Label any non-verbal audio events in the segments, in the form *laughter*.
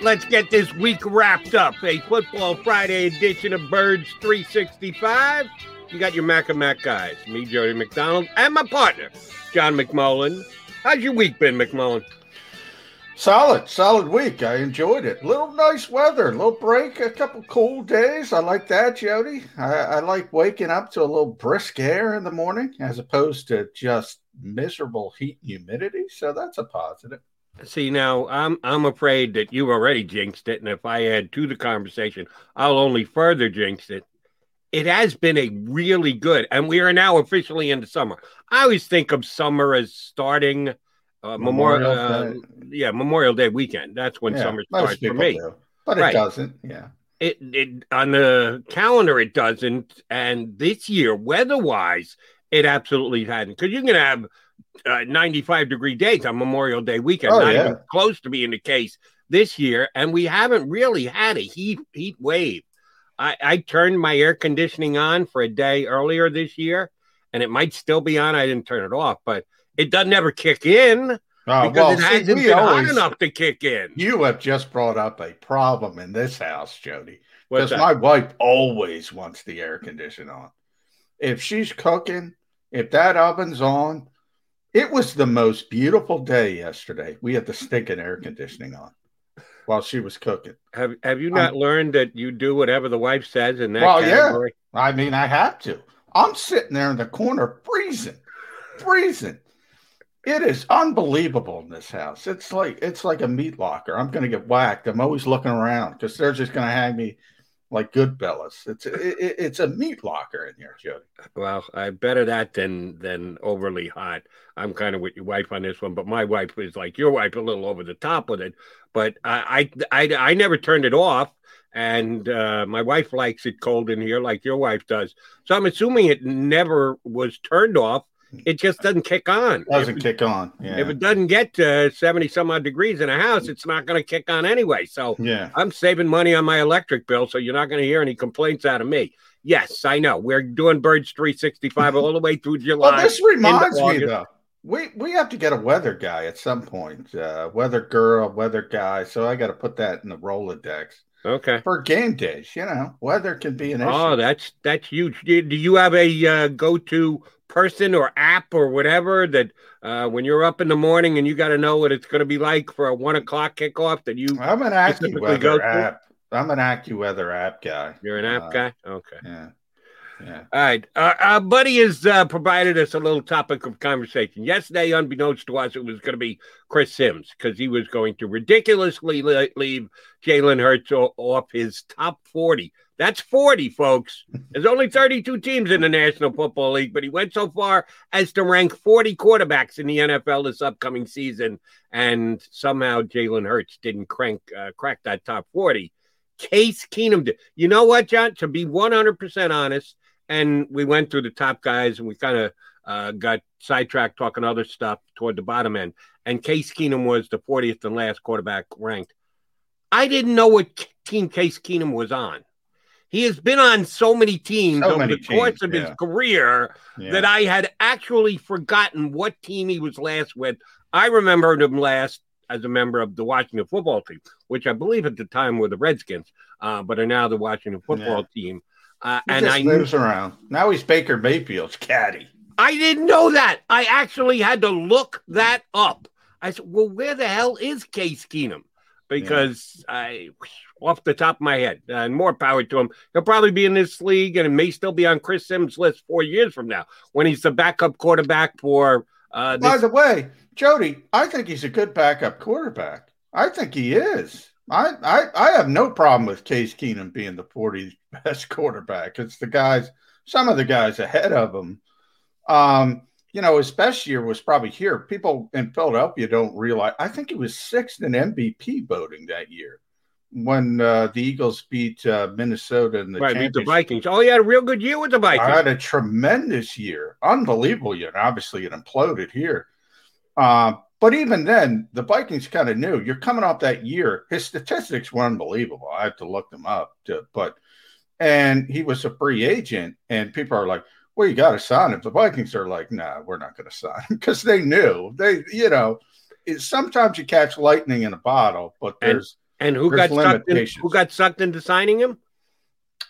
Let's get this week wrapped up. A Football Friday edition of Birds 365. You got your Mac and Mac guys, me, Jody McDonald, and my partner, John McMullen. How's your week been, McMullen? Solid, solid week. I enjoyed it. Little nice weather, a little break, a couple cool days. I like that, Jody. I, I like waking up to a little brisk air in the morning as opposed to just miserable heat and humidity. So that's a positive. See now, I'm I'm afraid that you've already jinxed it, and if I add to the conversation, I'll only further jinx it. It has been a really good, and we are now officially into summer. I always think of summer as starting uh, Memorial, uh, yeah, Memorial Day weekend. That's when Yeah, summer starts for me. do, but Right. it doesn't. Yeah. It, it on the calendar it doesn't, and this year weather-wise, it absolutely hadn't. Because you can have uh, 95 degree days on Memorial Day weekend, Oh, not yeah. even close to being the case this year, and we haven't really had a heat heat wave. I, I turned my air conditioning on for a day earlier this year, and it might still be on. I didn't turn it off, but it doesn't ever kick in Oh, because well, it hasn't we been always, hot enough to kick in. You have just brought up a problem in this house, Jody. Because my wife always wants the air conditioner on. If she's cooking, if that oven's on, it was the most beautiful day yesterday. We had the stinking air conditioning on while she was cooking. Have Have you not learned that you do whatever the wife says in that Well, yeah. category? I mean, I have to. I'm sitting there in the corner freezing, freezing. It is unbelievable in this house. It's like it's like a meat locker. I'm going to get whacked. I'm always looking around because they're just going to hang me like Goodfellas. It's it, it- it's a meat locker in here, Jody. Well, I better that than than overly hot. I'm kind of with your wife on this one, but my wife is like your wife, a little over the top with it. But I I I, I never turned it off, and uh, my wife likes it cold in here, like your wife does. So I'm assuming it never was turned off. It just doesn't kick on. It doesn't if, kick on. Yeah. if it doesn't get to 70 some odd degrees in a house, it's not going to kick on anyway. So yeah. I'm saving money on my electric bill, so you're not going to hear any complaints out of me. Yes, I know. We're doing Birds 365 all the way through July. Well, this reminds me though. We we have to get a weather guy at some point. Uh, weather girl, weather guy. So I got to put that in the Rolodex Okay. for game days. You know, weather can be an issue. Oh, that's that's huge. Do, do you have a uh, go-to person or app or whatever that uh, when you're up in the morning and you got to know what it's going to be like for a one o'clock kickoff that you I'm an AccuWeather app. I'm an AccuWeather app guy. you're an app Uh, guy? Okay. Yeah. Yeah. All right. Uh, our buddy has uh, provided us a little topic of conversation. Yesterday, unbeknownst to us, it was going to be Chris Sims because he was going to ridiculously leave Jalen Hurts off his top 40. That's 40, folks. There's only 32 teams in the National Football League, but he went so far as to rank 40 quarterbacks in the NFL this upcoming season. And somehow Jalen Hurts didn't crank, uh, crack that top 40. Case Keenum did. You know what, John? To be 100% honest, and we went through the top guys and we kind of uh, got sidetracked talking other stuff toward the bottom end. And Case Keenum was the 40th and last quarterback ranked. I didn't know what team Case Keenum was on. He has been on so many teams So over many the course teams, of his career Yeah. that I had actually forgotten what team he was last with. I remembered him last as a member of the Washington football team, which I believe at the time were the Redskins, uh, but are now the Washington football team. Uh, He and just I knew moves around. Now he's Baker Mayfield's caddy. I didn't know that. I actually had to look that up. I said, "Well, where the hell is Case Keenum?" Because I, off the top of my head, and more power to him. He'll probably be in this league, and it may still be on Chris Sims' list four years from now when he's the backup quarterback for. Uh, By the way, Jody, I think he's a good backup quarterback. I think he is. I, I, I have no problem with Case Keenum being the 40th best *laughs* quarterback. It's the guys, some of the guys ahead of him. Um, you know, his best year was probably here. People in Philadelphia don't realize. I think he was sixth in MVP voting that year when uh, the Eagles beat uh, Minnesota in the right, beat the. Vikings. Oh, he had a real good year with the Vikings. I had a tremendous year, unbelievable year. And obviously, it imploded here. Uh, but even then, the Vikings kind of knew you're coming off that year. His statistics were unbelievable. I have to look them up, to, but and he was a free agent, and people are like, "Well, you got to sign him." The Vikings are like, "Nah, we're not going to sign *laughs* him," because they knew they, you know, it, sometimes you catch lightning in a bottle, but there's and who There's got sucked in, who got sucked into signing him?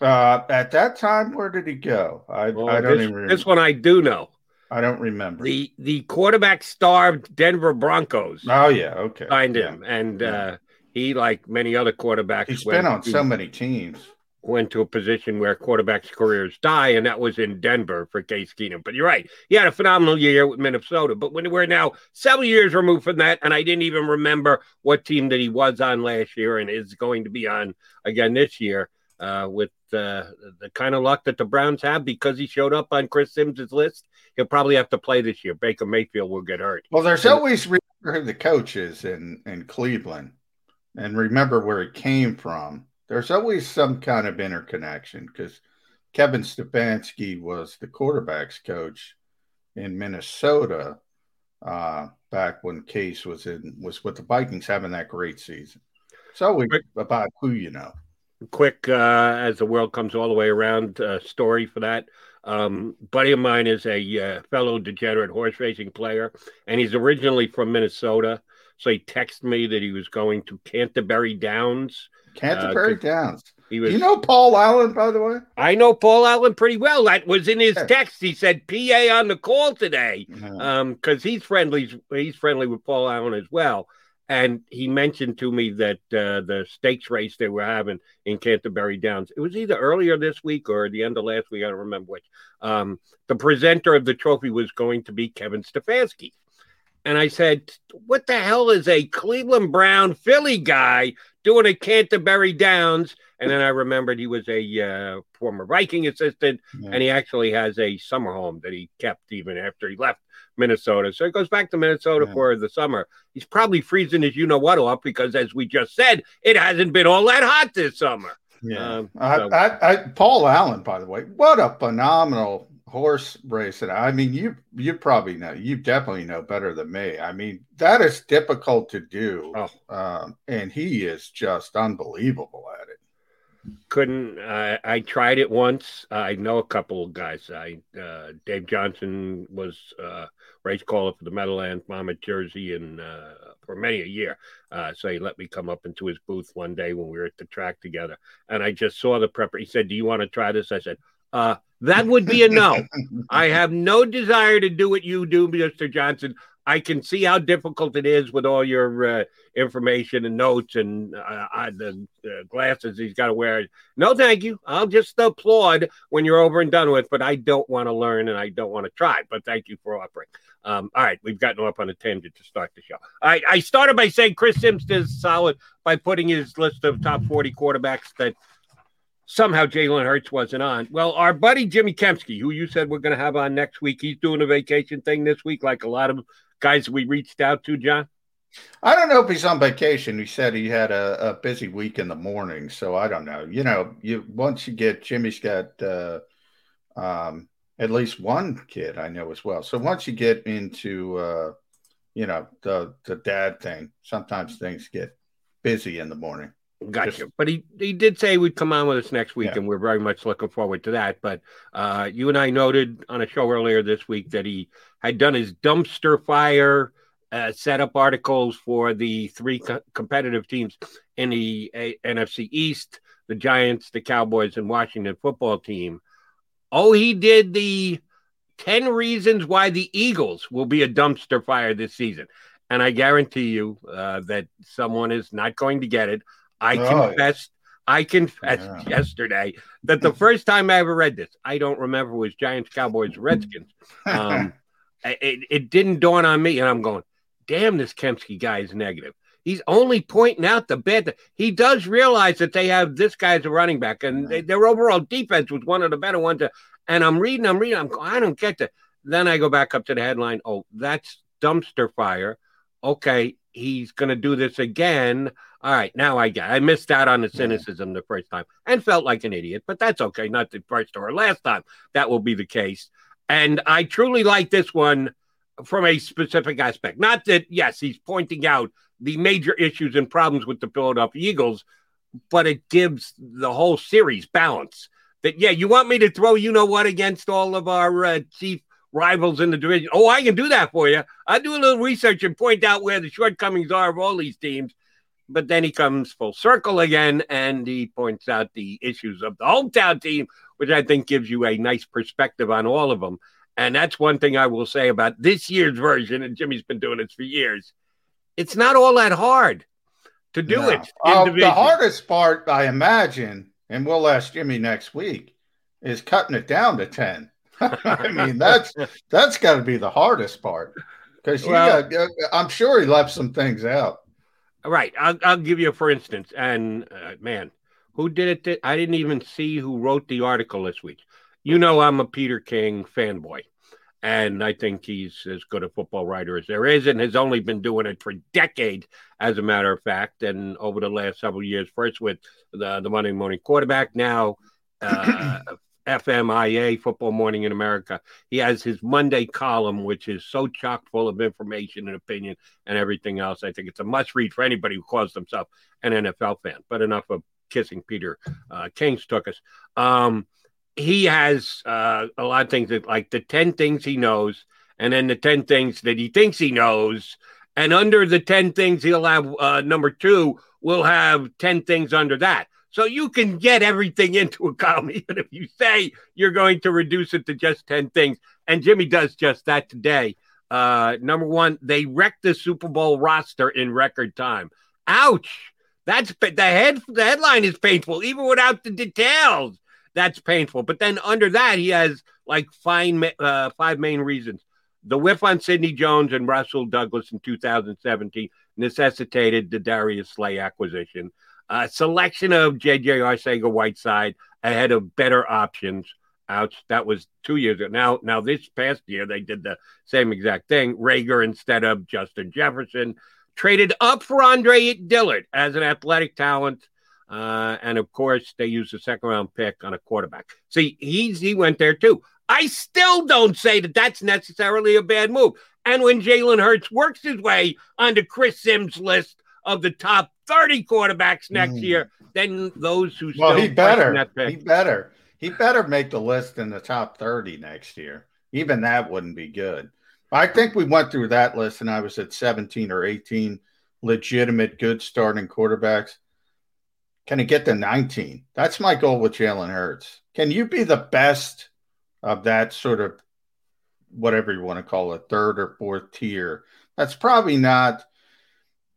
uh, at that time, where did he go? I, Well, I don't this, even remember. this one I do know. I don't remember. The the quarterback starved Denver Broncos. oh yeah, okay. signed Yeah. him, and Yeah. uh, he, like many other quarterbacks, He's went been on to, so many teams. Went to a position where quarterbacks' careers die, and that was in Denver for Case Keenum. But you're right; he had a phenomenal year with Minnesota. But when we're now several years removed from that, and I didn't even remember what team that he was on last year and is going to be on again this year. Uh, with uh, the kind of luck that the Browns have because he showed up on Chris Sims' list, he'll probably have to play this year. Baker Mayfield will get hurt. Well, there's always remember the coach is in in Cleveland, and remember where he came from. There's always some kind of interconnection because Kevin Stefanski was the quarterbacks coach in Minnesota uh, back when Case was in was with the Vikings having that great season. So we about who you know. quick uh, as the world comes all the way around uh, story for that. Um, buddy of mine is a uh, fellow degenerate horse racing player, and he's originally from Minnesota. So he texted me that he was going to Canterbury Downs. Canterbury good- Downs. He Do you know Paul Allen, by the way? I know Paul Allen pretty well. That was in his text. He said PA on the call today No. um because he's friendly he's friendly with paul allen as well and he mentioned to me that uh, the stakes race they were having in canterbury downs it was either earlier this week or the end of last week i don't remember which um, the presenter of the trophy was going to be kevin stefanski and i said what the hell is a cleveland brown philly guy doing at canterbury downs and then i remembered he was a uh, former viking assistant Yeah. and he actually has a summer home that he kept even after he left Minnesota. So he goes back to Minnesota Yeah. for the summer. He's probably freezing his you know what off because, as we just said, it hasn't been all that hot this summer. Yeah. Um, I, so- I, I, Paul Allen, by the way, what a phenomenal horse racing. I mean, you you probably know, you definitely know better than me. I mean, that is difficult to do, Oh. um, and he is just unbelievable at it. Couldn't I? I tried it once. I know a couple of guys. I uh, Dave Johnson was uh, race caller for the Meadowlands Monmouth Jersey, and uh, for many a year. Uh, so he let me come up into his booth one day when we were at the track together, and I just saw the prepper. He said, "Do you want to try this?" I said, uh, "That would be a no. *laughs* I have no desire to do what you do, Mr. Johnson. I can see how difficult it is with all your uh, information and notes and uh, uh, the uh, glasses he's got to wear. No, thank you. I'll just applaud when you're over and done with, but I don't want to learn and I don't want to try. But thank you for offering. Um, all right, we've gotten off on a tangent to start the show. I, I started by saying Chris Sims is solid by putting his list of top 40 quarterbacks that somehow Jalen Hurts wasn't on. Well, our buddy Jimmy Kempski, who you said we're going to have on next week, he's doing a vacation thing this week, like a lot of guys we reached out to, John. I don't know if he's on vacation. He said he had a, a busy week in the morning, so I don't know. You know, you once you get Jimmy's got uh, um, at least one kid I know as well. So once you get into uh, you know the the dad thing, sometimes things get busy in the morning. Gotcha. Just- but he, he did say he'd come on with us next week, Yeah. and we're very much looking forward to that. But uh, you and I noted on a show earlier this week that he had done his dumpster fire uh, setup articles for the three co- competitive teams in the uh, NFC East the Giants, the Cowboys, and Washington football team. Oh, he did the 10 reasons why the Eagles will be a dumpster fire this season. And I guarantee you uh, that someone is not going to get it. I Oh, confessed. I confessed Yeah. yesterday that the *laughs* first time I ever read this, I don't remember was Giants, Cowboys, Redskins. *laughs* Um, it, it didn't dawn on me, and I'm going, damn, this Kempski guy is negative. He's only pointing out the bad. He does realize that they have this guy as a running back, and they, their overall defense was one of the better ones. And I'm reading, I'm reading, I'm going, I don't get that. Then I go back up to the headline. Oh, that's dumpster fire. Okay, he's going to do this again. All right, now I get. I missed out on the cynicism the first time and felt like an idiot, but that's okay. Not the first or last time that will be the case. And I truly like this one from a specific aspect. Not that, yes, he's pointing out the major issues and problems with the Philadelphia Eagles, but it gives the whole series balance. That, yeah, you want me to throw you know what against all of our uh, chief rivals in the division? Oh, I can do that for you. I'll do a little research and point out where the shortcomings are of all these teams. But then he comes full circle again and he points out the issues of the hometown team, which I think gives you a nice perspective on all of them. And that's one thing I will say about this year's version. And Jimmy's been doing this for years. It's not all that hard to do No. it. Uh, the hardest part, I imagine, and we'll ask Jimmy next week, is cutting it down to ten. *laughs* I mean, that's that's got to be the hardest part because Well- I'm sure he left some things out. Right. I'll, I'll give you, for instance, and uh, man, who did it? Th- I didn't even see who wrote the article this week. You know, I'm a Peter King fanboy, and I think he's as good a football writer as there is, and has only been doing it for decades, as a matter of fact. And over the last several years, first with the the Monday Morning Quarterback, now uh, FMIA Football Morning in America. He has his Monday column, which is so chock full of information and opinion and everything else. I think it's a must read for anybody who calls themselves an NFL fan. But enough of kissing Peter uh, King's took us. Um, he has uh, a lot of things that, like the 10 things he knows, and then the 10 things that he thinks he knows. And under the 10 things, he'll have uh, number two, we'll have 10 things under that. So you can get everything into a column, *laughs* even if you say you're going to reduce it to just 10 things. And Jimmy does just that today. Uh, number one, they wrecked the Super Bowl roster in record time. Ouch. That's the head. The headline is painful, even without the details. That's painful. But then under that, he has like fine, uh, five main reasons. The whiff on Sidney Jones and Rasul Douglas in 2017 necessitated the Darius Slay acquisition. Uh, selection of J.J. Arcega Whiteside ahead of better options. Ouch! That was two years ago. Now, now this past year they did the same exact thing. Reagor instead of Justin Jefferson traded up for Andre Dillard as an athletic talent, uh, and of course they used a second round pick on a quarterback. See, he's he went there too. I still don't say that that's necessarily a bad move. And when Jalen Hurts works his way onto Chris Sims' list of the top 30 quarterbacks next Mm. year, than those who Well, he better. He better. He better make the list in the top 30 next year. Even that wouldn't be good. I think we went through that list and I was at 17 or 18 legitimate good starting quarterbacks. Can he get to 19? That's my goal with Jalen Hurts. Can you be the best of that sort of whatever you want to call it, third or fourth tier? That's probably not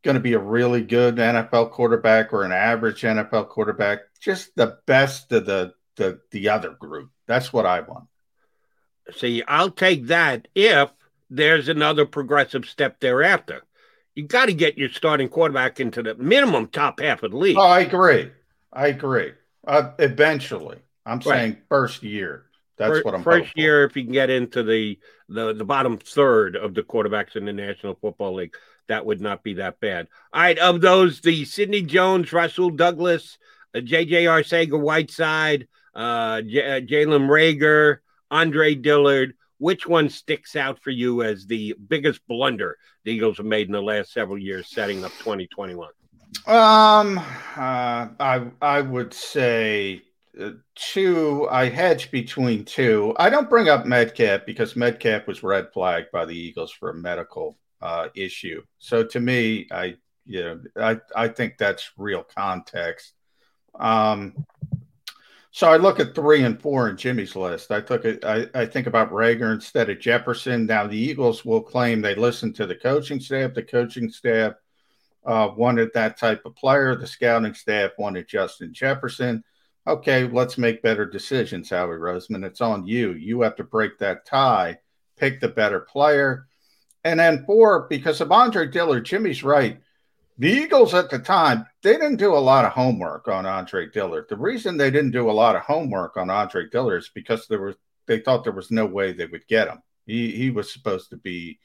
going to be a really good NFL quarterback or an average NFL quarterback, just the best of the the the other group. That's what I want. See, I'll take that if there's another progressive step thereafter. You got to get your starting quarterback into the minimum top half of the league. Oh, I agree. I agree. Uh, eventually, I'm Right. saying first year. That's Fir- what I'm first year if you can get into the, the the bottom third of the quarterbacks in the National Football League, that would not be that bad. All right, of those, the Sidney Jones, Rasul Douglas, uh, J.J. Arcega, Whiteside, uh, J- uh, Jalen Reagor, Andre Dillard. Which one sticks out for you as the biggest blunder the Eagles have made in the last several years, setting up 2021? Um, Uh, I I would say uh, two. I hedge between two. I don't bring up Metcalf because Metcalf was red flagged by the Eagles for a medical uh, issue. So to me, I you know I I think that's real context. Um, so I look at three and four in Jimmy's list. I took it. I, I think about Reagor instead of Jefferson. Now the Eagles will claim they listened to the coaching staff. The coaching staff uh, wanted that type of player. The scouting staff wanted Justin Jefferson. Okay, let's make better decisions, Howie Roseman. It's on you. You have to break that tie, pick the better player. And then four, because of Andre Dillard, Jimmy's right. The Eagles at the time, they didn't do a lot of homework on Andre Dillard. The reason they didn't do a lot of homework on Andre Dillard is because there was they thought there was no way they would get him. He he was supposed to be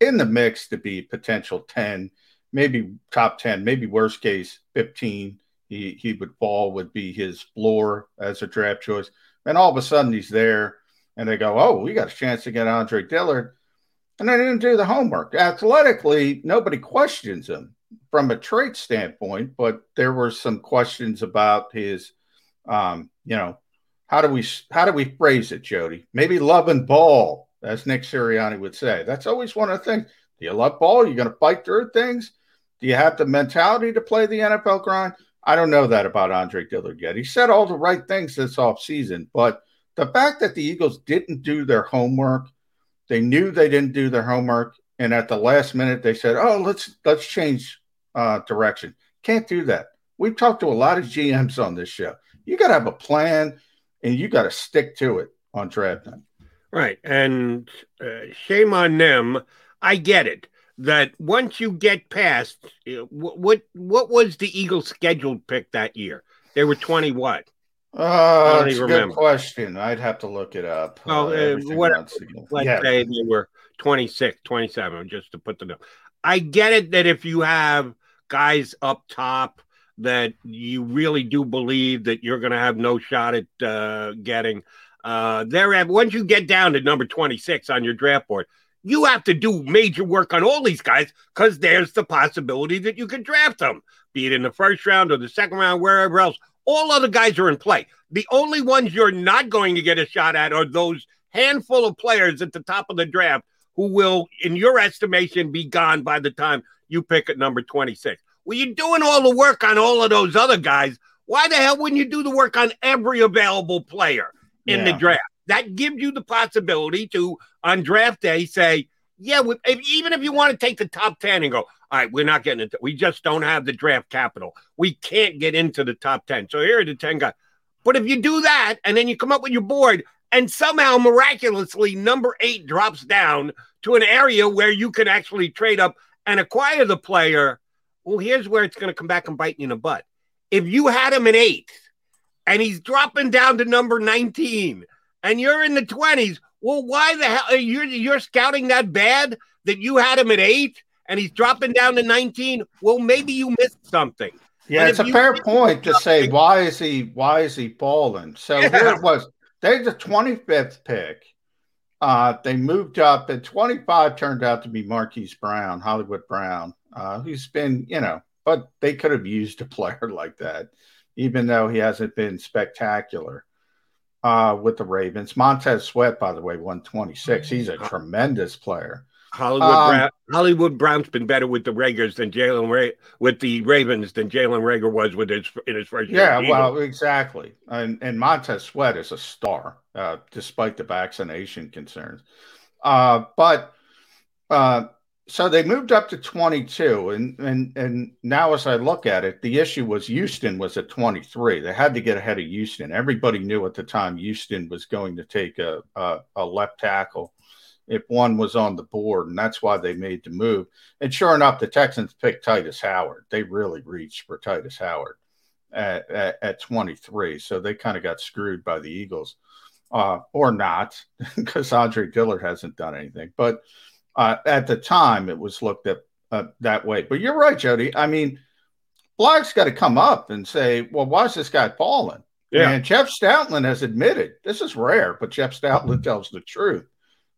in the mix to be potential 10, maybe top 10, maybe worst case 15. He he would fall would be his floor as a draft choice. And all of a sudden he's there and they go, "Oh, we got a chance to get Andre Dillard." And they didn't do the homework. Athletically, nobody questions him from a trait standpoint, but there were some questions about his, um, you know, how do we how do we phrase it, Jody? Maybe love and ball, as Nick Sirianni would say. That's always one of the things. Do you love ball? You're going to fight through things. Do you have the mentality to play the NFL grind? I don't know that about Andre Dillard yet. He said all the right things this offseason, but the fact that the Eagles didn't do their homework, they knew they didn't do their homework, and at the last minute they said, "Oh, let's let's change uh, direction." Can't do that. We've talked to a lot of GMs on this show. You got to have a plan, and you got to stick to it on draft night. Right, and uh, shame on them. I get it that once you get past what what, was the Eagles' scheduled pick that year? They were twenty what? Uh, that's a remember. good question. I'd have to look it up. Well, uh, uh what, let's yeah. say they were 26, 27, just to put the note. I get it that if you have guys up top that you really do believe that you're going to have no shot at uh, getting, uh, there. At, once you get down to number 26 on your draft board, you have to do major work on all these guys because there's the possibility that you could draft them, be it in the first round or the second round, wherever else. All other guys are in play. The only ones you're not going to get a shot at are those handful of players at the top of the draft who will, in your estimation, be gone by the time you pick at number 26. Well, you're doing all the work on all of those other guys. Why the hell wouldn't you do the work on every available player in yeah. the draft? That gives you the possibility to, on draft day, say, yeah, even if you want to take the top 10 and go, all right, we're not getting it. We just don't have the draft capital. We can't get into the top 10. So here are the 10 guys. But if you do that and then you come up with your board and somehow miraculously number eight drops down to an area where you can actually trade up and acquire the player, well, here's where it's going to come back and bite you in the butt. If you had him in eight and he's dropping down to number 19 and you're in the 20s, well, why the hell you're you're scouting that bad that you had him at eight and he's dropping down to 19? Well, maybe you missed something. Yeah, and it's a fair point to say why is he why is he falling? So yeah. here it was. They're the 25th pick. Uh, they moved up, and 25 turned out to be Marquise Brown, Hollywood Brown, uh, who's been, you know, but they could have used a player *laughs* like that, even though he hasn't been spectacular uh, with the Ravens. Montez Sweat, by the way, 126. He's a tremendous player. Hollywood um, Brown, Hollywood Brown's been better with the Raiders than Jalen Ray with the Ravens than Jalen Reagor was with his in his first yeah, year. Yeah, well, exactly. And and Montez Sweat is a star, uh, despite the vaccination concerns. Uh, but uh, so they moved up to 22, and and and now as I look at it, the issue was Houston was at 23. They had to get ahead of Houston. Everybody knew at the time Houston was going to take a a, a left tackle if one was on the board, and that's why they made the move. And sure enough, the Texans picked Tytus Howard. They really reached for Tytus Howard at, at, at 23. So they kind of got screwed by the Eagles, uh, or not, *laughs* because Andre Dillard hasn't done anything. But uh, at the time, it was looked at uh, that way. But you're right, Jody. I mean, Black's got to come up and say, well, why is this guy falling? Yeah. And Jeff Stoutland has admitted this is rare, but Jeff Stoutland *laughs* tells the truth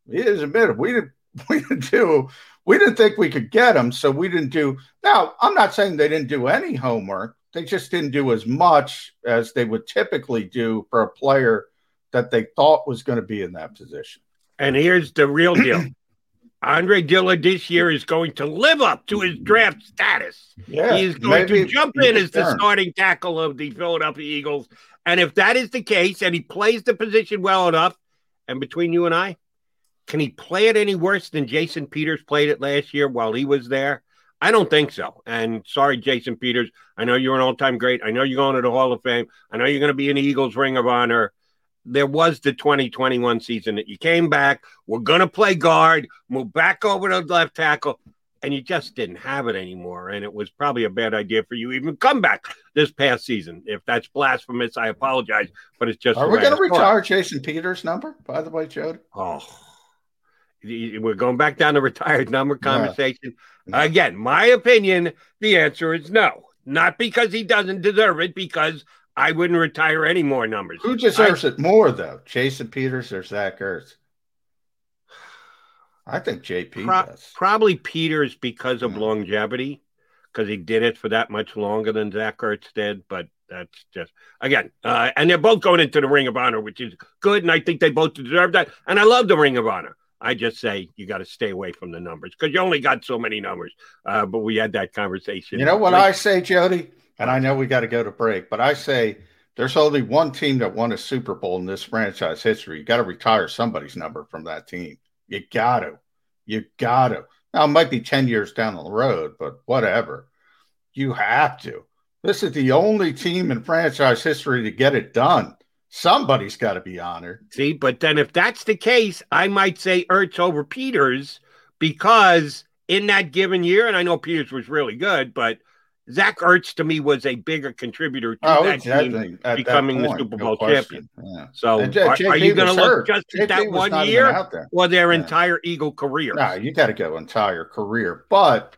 he has admitted we didn't *laughs* we didn't do we didn't think we could get him, so we didn't do. Now, I'm not saying they didn't do any homework. they just didn't do as much as they would typically do for a player that they thought was going to be in that position. And here's the real deal. *clears throat* Andre Dillard this year is going to live up to his draft status. Yeah, he is going to jump in as the starting tackle of the Philadelphia Eagles. And if that is the case, and he plays the position well enough, and between you and I, can he play it any worse than Jason Peters played it last year while he was there? I don't think so. And sorry, Jason Peters. I know you're an all time great. I know you're going to the Hall of Fame. I know you're going to be in the Eagles Ring of Honor there was the 2021 season that you came back, we're going to play guard, move back over to left tackle, and you just didn't have it anymore. And it was probably a bad idea for you even come back this past season. If that's blasphemous, I apologize, but it's just. Are we going to retire Jason Peters' number, by the way, Joe? Oh, we're going back down the retired *laughs* number conversation. Yeah. Again, my opinion, the answer is no. Not because he doesn't deserve it, because I wouldn't retire any more numbers. Who deserves I, it more, though? Jason Peters or Zach Ertz? I think JP pro- does. Probably Peters because of yeah. longevity, because he did it for that much longer than Zach Ertz did. But that's just again, uh, and they're both going into the Ring of Honor, which is good, and I think they both deserve that. And I love the Ring of Honor. I just say you got to stay away from the numbers because you only got so many numbers. Uh, but we had that conversation. You know what I say, Jody? and I know we got to go to break, but I say there's only one team that won a Super Bowl in this franchise history. You got to retire somebody's number from that team. You got to. You got to. Now, it might be 10 years down the road, but whatever. You have to. This is the only team in franchise history to get it done. Somebody's got to be honored. See, but then if that's the case, I might say Ertz over Peters because in that given year, and I know Peters was really good, but – Zach Ertz to me was a bigger contributor to oh, that exactly. team becoming point, the Super Bowl no champion. Yeah. So J- are, are, you going to look just at that one year or their yeah. entire Eagle career? No, you got to go entire career, but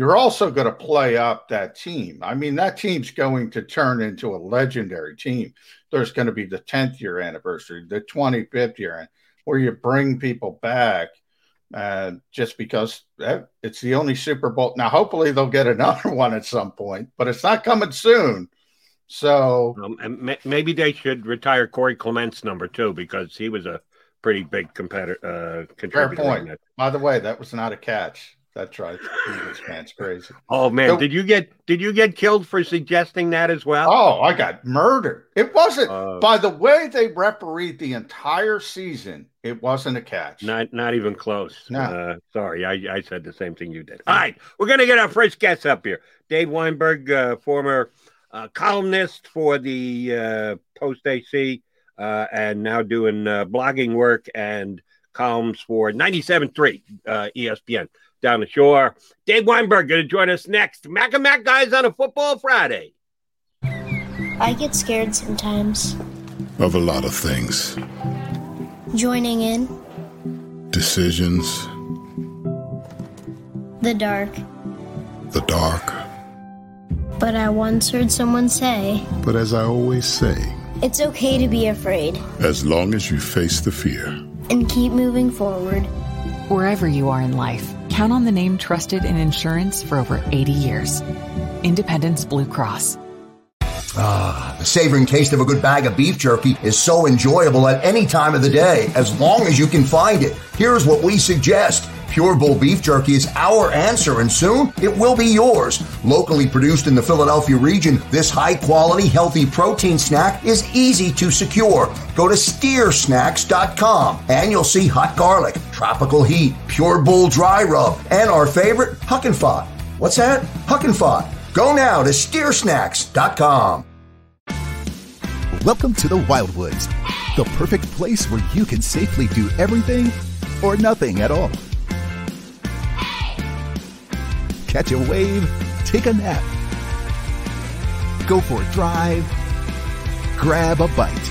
you're also going to play up that team. I mean, that team's going to turn into a legendary team. There's going to be the 10th year anniversary, the 25th year, where you bring people back uh, just because eh, it's the only Super Bowl. Now, hopefully, they'll get another *laughs* one at some point, but it's not coming soon. So, um, maybe they should retire Corey Clement's number two because he was a pretty big competitor. Uh, contributor. Fair point. By the way, that was not a catch. That's right. Eagles fans crazy. Oh man, so, did you get did you get killed for suggesting that as well? Oh, I got murdered. It wasn't. Uh, by the way, they refereed the entire season. It wasn't a catch. Not not even close. No. Uh, sorry, I, I said the same thing you did. All right, we're gonna get our first guest up here. Dave Weinberg, uh, former uh, columnist for the uh, Post AC, uh, and now doing blogging work and columns for 97.3 ESPN down the shore. Dave Weinberg going to join us next. Mac and Mac guys on a football Friday. I get scared sometimes. Of a lot of things. Joining in. Decisions. The dark. The dark. But I once heard someone say. But as I always say. It's okay to be afraid. As long as you face the fear. And keep moving forward. Wherever you are in life Count on the name trusted in insurance for over 80 years. Independence Blue Cross. Ah, the savoring taste of a good bag of beef jerky is so enjoyable at any time of the day, as long as you can find it. Here's what we suggest. Pure Bull Beef Jerky is our answer, and soon it will be yours. Locally produced in the Philadelphia region, this high quality, healthy protein snack is easy to secure. Go to steersnacks.com and you'll see hot garlic, tropical heat, Pure Bull dry rub, and our favorite, Huck and Fod. What's that? Huck and Fod. Go now to steersnacks.com. Welcome to the Wildwoods, the perfect place where you can safely do everything or nothing at all catch a wave, take a nap, go for a drive, grab a bite.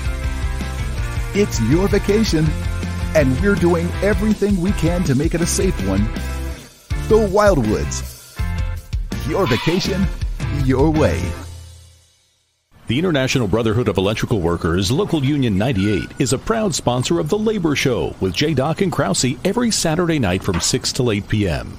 It's your vacation, and we're doing everything we can to make it a safe one. The Wildwoods. Your vacation, your way. The International Brotherhood of Electrical Workers, Local Union 98, is a proud sponsor of The Labor Show with J. Doc and Krause every Saturday night from 6 to 8 p.m.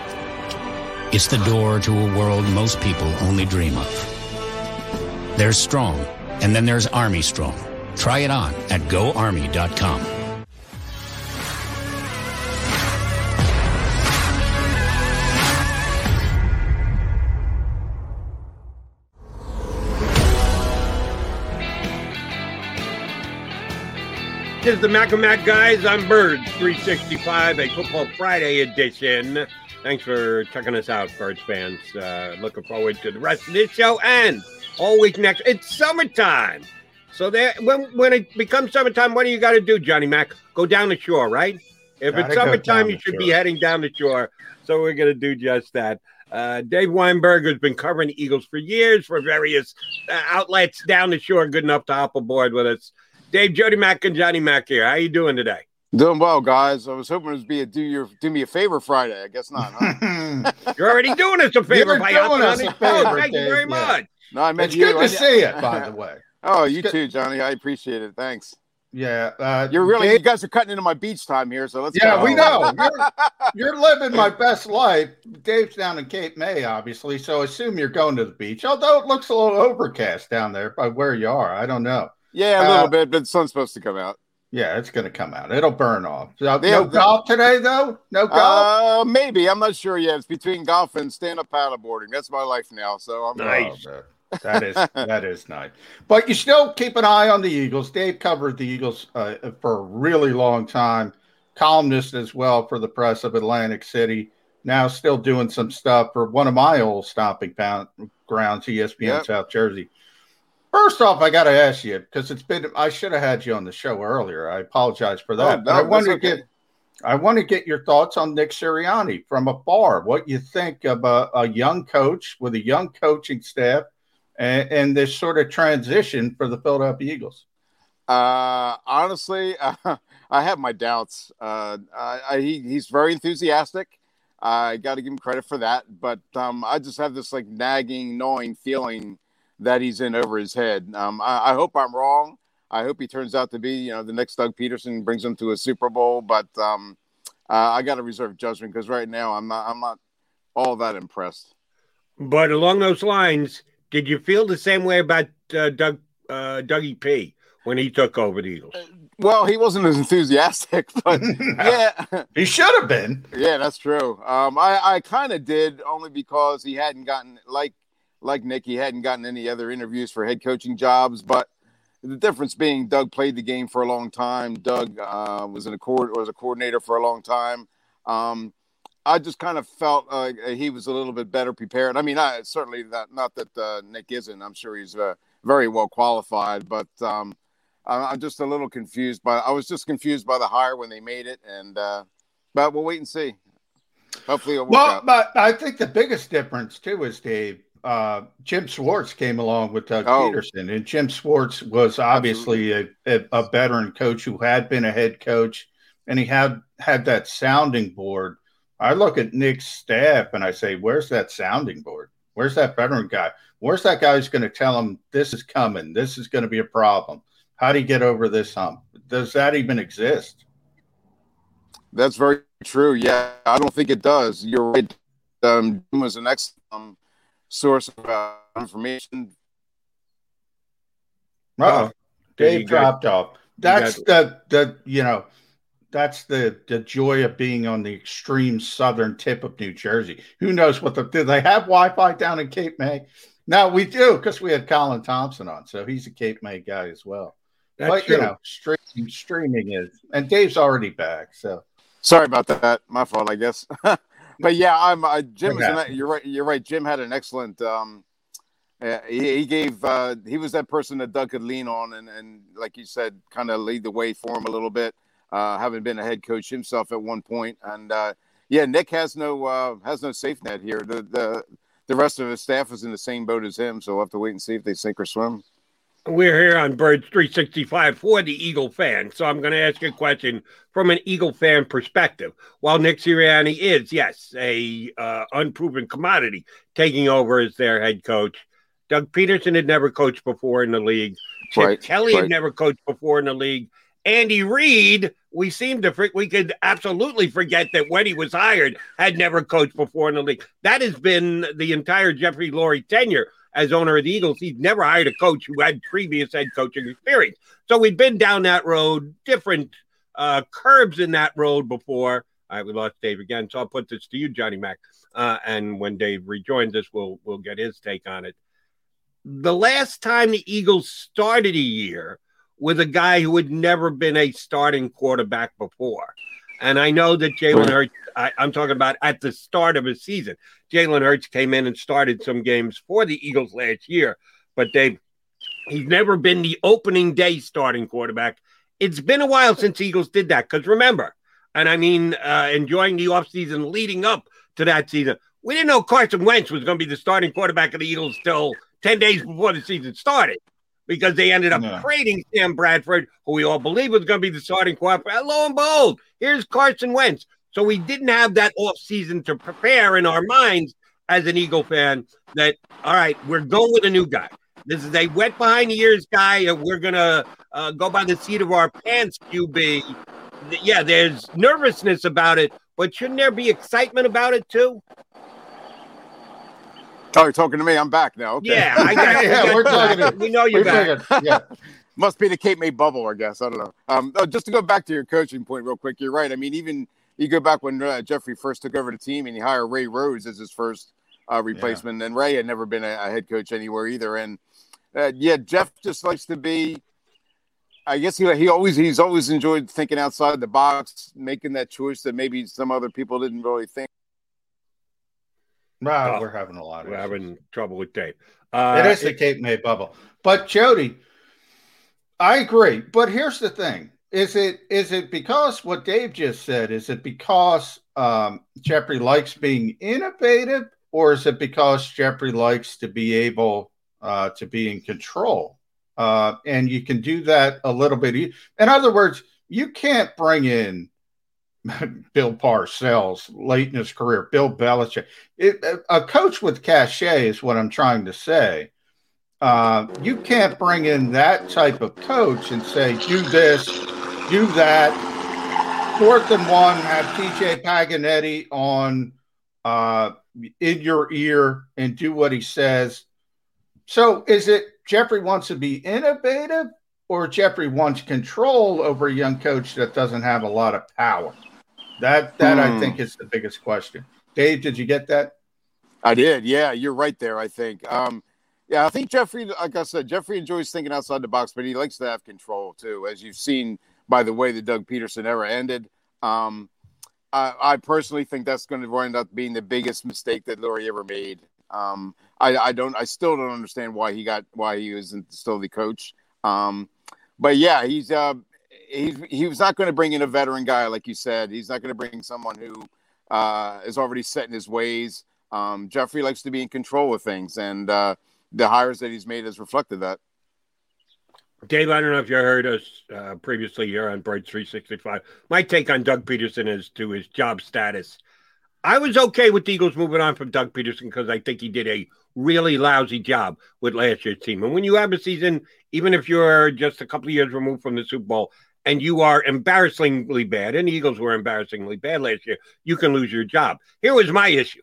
It's the door to a world most people only dream of. There's Strong, and then there's Army Strong. Try it on at goarmy.com. This is the Mac and Mac guys. I'm Birds 365, a Football Friday edition. Thanks for checking us out, Birds fans. Uh, looking forward to the rest of this show and all week next. It's summertime. So there, when when it becomes summertime, what do you got to do, Johnny Mac? Go down the shore, right? If Gotta it's summertime, you should shore. be heading down the shore. So we're going to do just that. Uh, Dave Weinberg has been covering the Eagles for years for various uh, outlets down the shore, good enough to hop aboard with us. Dave, Jody Mack, and Johnny Mack here. How you doing today? Doing well, guys. I was hoping it would be a do your do me a favor Friday. I guess not. Huh? *laughs* You're already doing us a *laughs* favor You're by doing us a show. favor, Thank you very yeah. much. no, I meant It's you. good I- to see it, by the *laughs* way. oh, you too, Johnny. I appreciate it. Thanks. Yeah, uh, You're really you guys are cutting into my beach time here, so let's. yeah, go. we know. You're, you're living my best life. Dave's down in Cape May, obviously, so assume you're going to the beach. Although it looks a little overcast down there by where you are. I don't know. Yeah, a little Uh, bit, but the sun's supposed to come out. Yeah, it's going to come out. It'll burn off. So, Yeah, no golf today, though. No golf. Uh, maybe I'm not sure yet. It's between golf and stand up paddleboarding. That's my life now. So I'm Nice. Oh, that is *laughs* that is nice. But you still keep an eye on the Eagles. Dave covered the Eagles uh, for a really long time. Columnist as well for the press of Atlantic City. Now still doing some stuff for one of my old stomping pound grounds, ESPN Yep. South Jersey. First off, I got to ask you because it's been I should have had you on the show earlier. I apologize for that. Oh, but I want to okay. get I want to get your thoughts on Nick Sirianni from afar. What you think of a, a young coach with a young coaching staff and, and this sort of transition for the Philadelphia Eagles? Uh, honestly, uh, *laughs* I have my doubts. Uh, I, I, he, he's very enthusiastic. I got to give him credit for that. But um, I just have this like nagging, gnawing feeling that he's in over his head. Um, I, I hope I'm wrong. I hope he turns out to be, you know, the next Doug Pederson brings him to a Super Bowl. But um, uh, I got to reserve judgment because right now I'm not, I'm not all that impressed. But along those lines, did you feel the same way about uh, Doug uh, Dougie P when he took over the Eagles? Well, he wasn't as enthusiastic, *laughs* but *laughs* yeah, He should have been. Yeah, that's true. Um, I, I kind of did only because he hadn't gotten like like Nick, he hadn't gotten any other interviews for head coaching jobs. But the difference being, Doug played the game for a long time. Doug uh, was in a court was a coordinator for a long time. Um, I just kind of felt uh, he was a little bit better prepared. I mean, I certainly that not that uh, Nick isn't. I'm sure he's uh, very well qualified, but um, I- I'm just a little confused by. I was just confused by the hire when they made it, and uh, but we'll wait and see. Hopefully, it'll work Well, out. but I think the biggest difference too is Dave. Uh, Jim Schwartz came along with Doug Oh. Pederson, and Jim Schwartz was obviously a, a, a veteran coach who had been a head coach, and he had had that sounding board. I look at Nick's staff and I say, "Where's that sounding board? Where's that veteran guy? Where's that guy who's going to tell him this is coming? This is going to be a problem? How do you get over this hump? Does that even exist?" That's very true. Yeah, I don't think it does. You're right. Um, Jim was an excellent um, source of uh, information. Oh, Dave dropped off. That's the the you know that's the the joy of being on the extreme southern tip of New Jersey. Who knows what the do they have Wi-Fi down in Cape May? No, we do because we had Colin Thompson on, so he's a Cape May guy as well. That's but true. you know, streaming streaming is, and Dave's already back. So Sorry about that. My fault, I guess. *laughs* but yeah, I'm uh, Jim. Yeah. an, you're right. You're right. Jim had an excellent. Um, uh, he, he gave. Uh, he was that person that Doug could lean on, and and like you said, kind of lead the way for him a little bit. Uh, having been a head coach himself at one point, and uh, yeah, Nick has no uh, has no safe net here. The the the rest of his staff is in the same boat as him, so we'll have to wait and see if they sink or swim. We're here on Birds 365 for the Eagle fan. So I'm going to ask you a question from an Eagle fan perspective. While Nick Sirianni is, yes, a uh, unproven commodity taking over as their head coach, Doug Pederson had never coached before in the league. Chip Right, Kelly had never coached before in the league. Andy Reid, we seem to, we could absolutely forget that when he was hired, had never coached before in the league. That has been the entire Jeffrey Lurie tenure as owner of the Eagles. He's never hired a coach who had previous head coaching experience. So we've been down that road, different uh, curbs in that road before. All right, we lost Dave again, so I'll put this to you, Johnny Mac. Uh, and when Dave rejoins us, we'll we'll get his take on it. The last time the Eagles started a year with a guy who had never been a starting quarterback before. And I know that Jalen Hurts, I, I'm talking about at the start of his season. Jalen Hurts came in and started some games for the Eagles last year, but they've he's never been the opening day starting quarterback. It's been a while since Eagles did that because remember, and I mean, uh, enjoying the offseason leading up to that season, we didn't know Carson Wentz was going to be the starting quarterback of the Eagles till 10 days before the season started because they ended up Yeah. trading Sam Bradford, who we all believe was going to be the starting quarterback. Lo and behold, here's Carson Wentz. So we didn't have that offseason to prepare in our minds as an Eagle fan that, all right, we're going with a new guy. This is a wet behind the ears guy, and we're going to uh, go by the seat of our pants, QB. Yeah, there's nervousness about it, but shouldn't there be excitement about it too? Oh, you're talking to me. I'm back now. Okay. Yeah, I *laughs* Yeah, we're talking We know you're back. talking- *laughs* yeah. Must be the Cape May bubble, I guess. I don't know. Um, oh, just to go back to your coaching point real quick, you're right. I mean, even you go back when uh, Jeffrey first took over the team and he hired Ray Rhodes as his first uh, replacement, and Ray had never been a, a head coach anywhere either. And uh, yeah, Jeff just likes to be. I guess he he always he's always enjoyed thinking outside the box, making that choice that maybe some other people didn't really think. No, Oh, we're having a lot of We're issues. having trouble with Dave. Uh, it is the Cape May bubble. But Jody, I agree. But here's the thing: is it is it because what Dave just said? Is it because um, Jeffrey likes being innovative, or is it because Jeffrey likes to be able uh, to be in control? Uh, and you can do that a little bit. In other words, you can't bring in *laughs* Bill Parcells late in his career, Bill Belichick. It, a coach with cachet is what I'm trying to say. Uh, you can't bring in that type of coach and say, do this, do that. Fourth and one, have TJ Paganetti on uh, in your ear and do what he says. So is it Jeffrey wants to be innovative or Jeffrey wants control over a young coach that doesn't have a lot of power? That that I Hmm. think is the biggest question. Dave, did you get that? I did. Yeah, you're right there. I think. Um, yeah, I think Jeffrey, like I said, Jeffrey enjoys thinking outside the box, but he likes to have control too, as you've seen by the way the Doug Pederson era ended. Um, I, I personally think that's going to end up being the biggest mistake that Lurie ever made. Um, I, I don't, I still don't understand why he got, why he wasn't still the coach. Um, but yeah, he's, uh, he's, he was not going to bring in a veteran guy, like you said. He's not going to bring someone who uh, is already set in his ways. Um, Jeffrey likes to be in control of things, and uh, the hires that he's made has reflected that. Dave, I don't know if you heard us uh, previously here on Birds 365. My take on Doug Pederson is to his job status. I was okay with the Eagles moving on from Doug Pederson because I think he did a really lousy job with last year's team. And when you have a season, even if you're just a couple of years removed from the Super Bowl, and you are embarrassingly bad, and the Eagles were embarrassingly bad last year, you can lose your job. Here was my issue.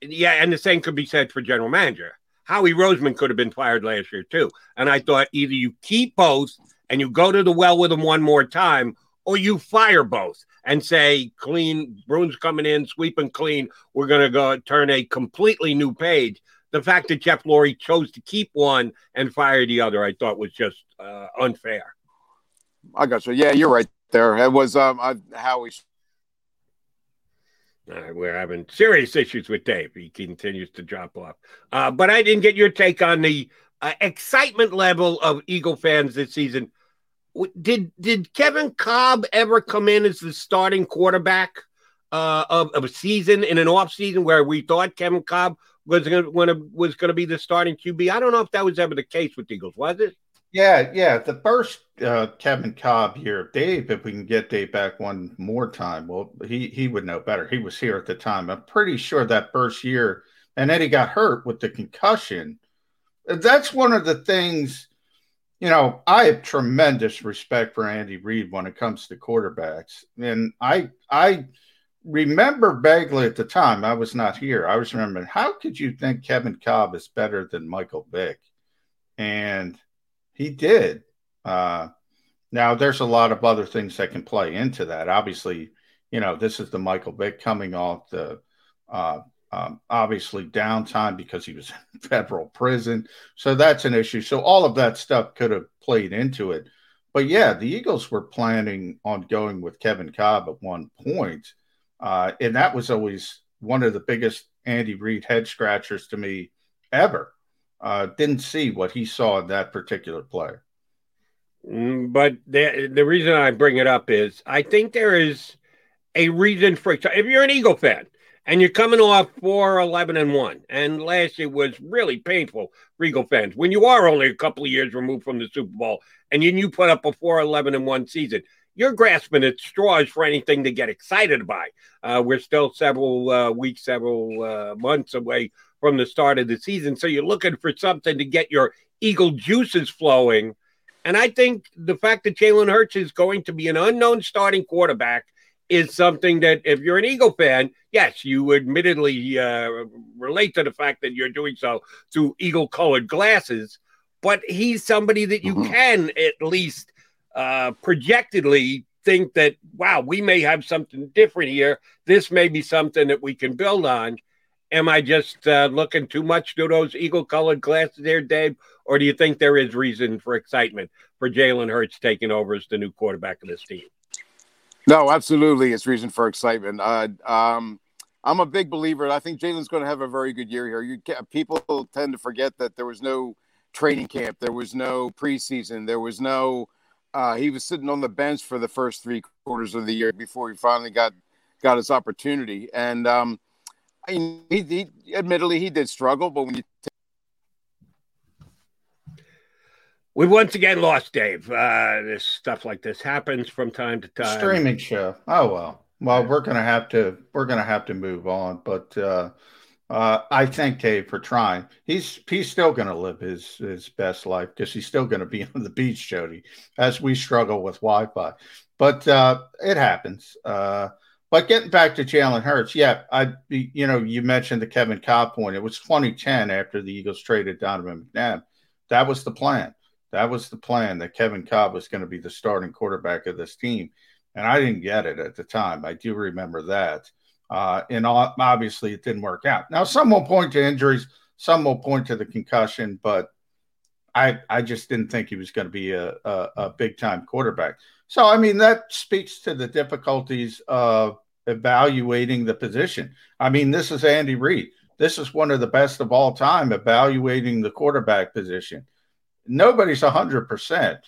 Yeah, and the same could be said for general manager. Howie Roseman could have been fired last year too. And I thought either you keep both and you go to the well with them one more time, or you fire both and say, clean, Bruins coming in, sweeping clean. We're going to go turn a completely new page. The fact that Jeff Lurie chose to keep one and fire the other, I thought was just uh, unfair. I got you. Yeah, you're right there. It was um, I, Howie uh, we're having serious issues with Dave. He continues to drop off. Uh, but I didn't get your take on the uh, excitement level of Eagle fans this season. Did did Kevin Kolb ever come in as the starting quarterback uh, of, of a season in an off season where we thought Kevin Kolb was going to was going to be the starting QB? I don't know if that was ever the case with Eagles. Was it? Yeah, yeah. The first uh, Kevin Kolb here, Dave. If we can get Dave back one more time, well, he he would know better. He was here at the time. I'm pretty sure that first year, and then he got hurt with the concussion. That's one of the things. You know, I have tremendous respect for Andy Reid when it comes to quarterbacks, and I I remember vaguely at the time. I was not here. I was remembering how could you think Kevin Kolb is better than Michael Vick, and he did. Uh, now, there's a lot of other things that can play into that. Obviously, you know, this is the Michael Vick coming off the uh, um, obviously downtime because he was *laughs* in federal prison. So that's an issue. So all of that stuff could have played into it. But yeah, the Eagles were planning on going with Kevin Kolb at one point. Uh, and that was always one of the biggest Andy Reid head scratchers to me ever uh, didn't see what he saw in that particular play. Mm, but the the reason I bring it up is I think there is a reason for it. If you're an Eagle fan and you're coming off 4 11 and 1, and last year was really painful for Eagle fans, when you are only a couple of years removed from the Super Bowl and you, you put up a 4 11 and 1 season, you're grasping at straws for anything to get excited by. Uh, we're still several uh, weeks, several uh, months away from the start of the season. So you're looking for something to get your Eagle juices flowing. And I think the fact that Jalen Hurts is going to be an unknown starting quarterback is something that, if you're an Eagle fan, yes, you admittedly uh, relate to the fact that you're doing so through Eagle colored glasses. But he's somebody that you mm-hmm. can at least uh, projectedly think that, wow, we may have something different here. This may be something that we can build on. Am I just uh, looking too much through those eagle colored glasses there, Dave? Or do you think there is reason for excitement for Jalen Hurts taking over as the new quarterback of this team? No, absolutely. It's reason for excitement. Uh, um, I'm a big believer. I think Jalen's going to have a very good year here. You people tend to forget that there was no training camp, there was no preseason, there was no. Uh, he was sitting on the bench for the first three quarters of the year before he finally got got his opportunity, and um, I mean, he, he admittedly he did struggle, but when you t- we once again lost Dave. Uh, this stuff like this happens from time to time. Streaming show. Oh well. Well, we're gonna have to we're gonna have to move on. But uh, uh, I thank Dave for trying. He's he's still gonna live his his best life because he's still gonna be *laughs* on the beach, Jody, as we struggle with Wi-Fi. But uh, it happens. Uh, but getting back to Jalen Hurts, yeah, I you know you mentioned the Kevin Kolb point. It was 2010 after the Eagles traded Donovan McNabb. That was the plan. That was the plan that Kevin Kolb was going to be the starting quarterback of this team, and I didn't get it at the time. I do remember that, uh, and obviously it didn't work out. Now some will point to injuries, some will point to the concussion, but I I just didn't think he was going to be a, a, a big time quarterback. So, I mean, that speaks to the difficulties of evaluating the position. I mean, this is Andy Reid. This is one of the best of all time evaluating the quarterback position. Nobody's 100%.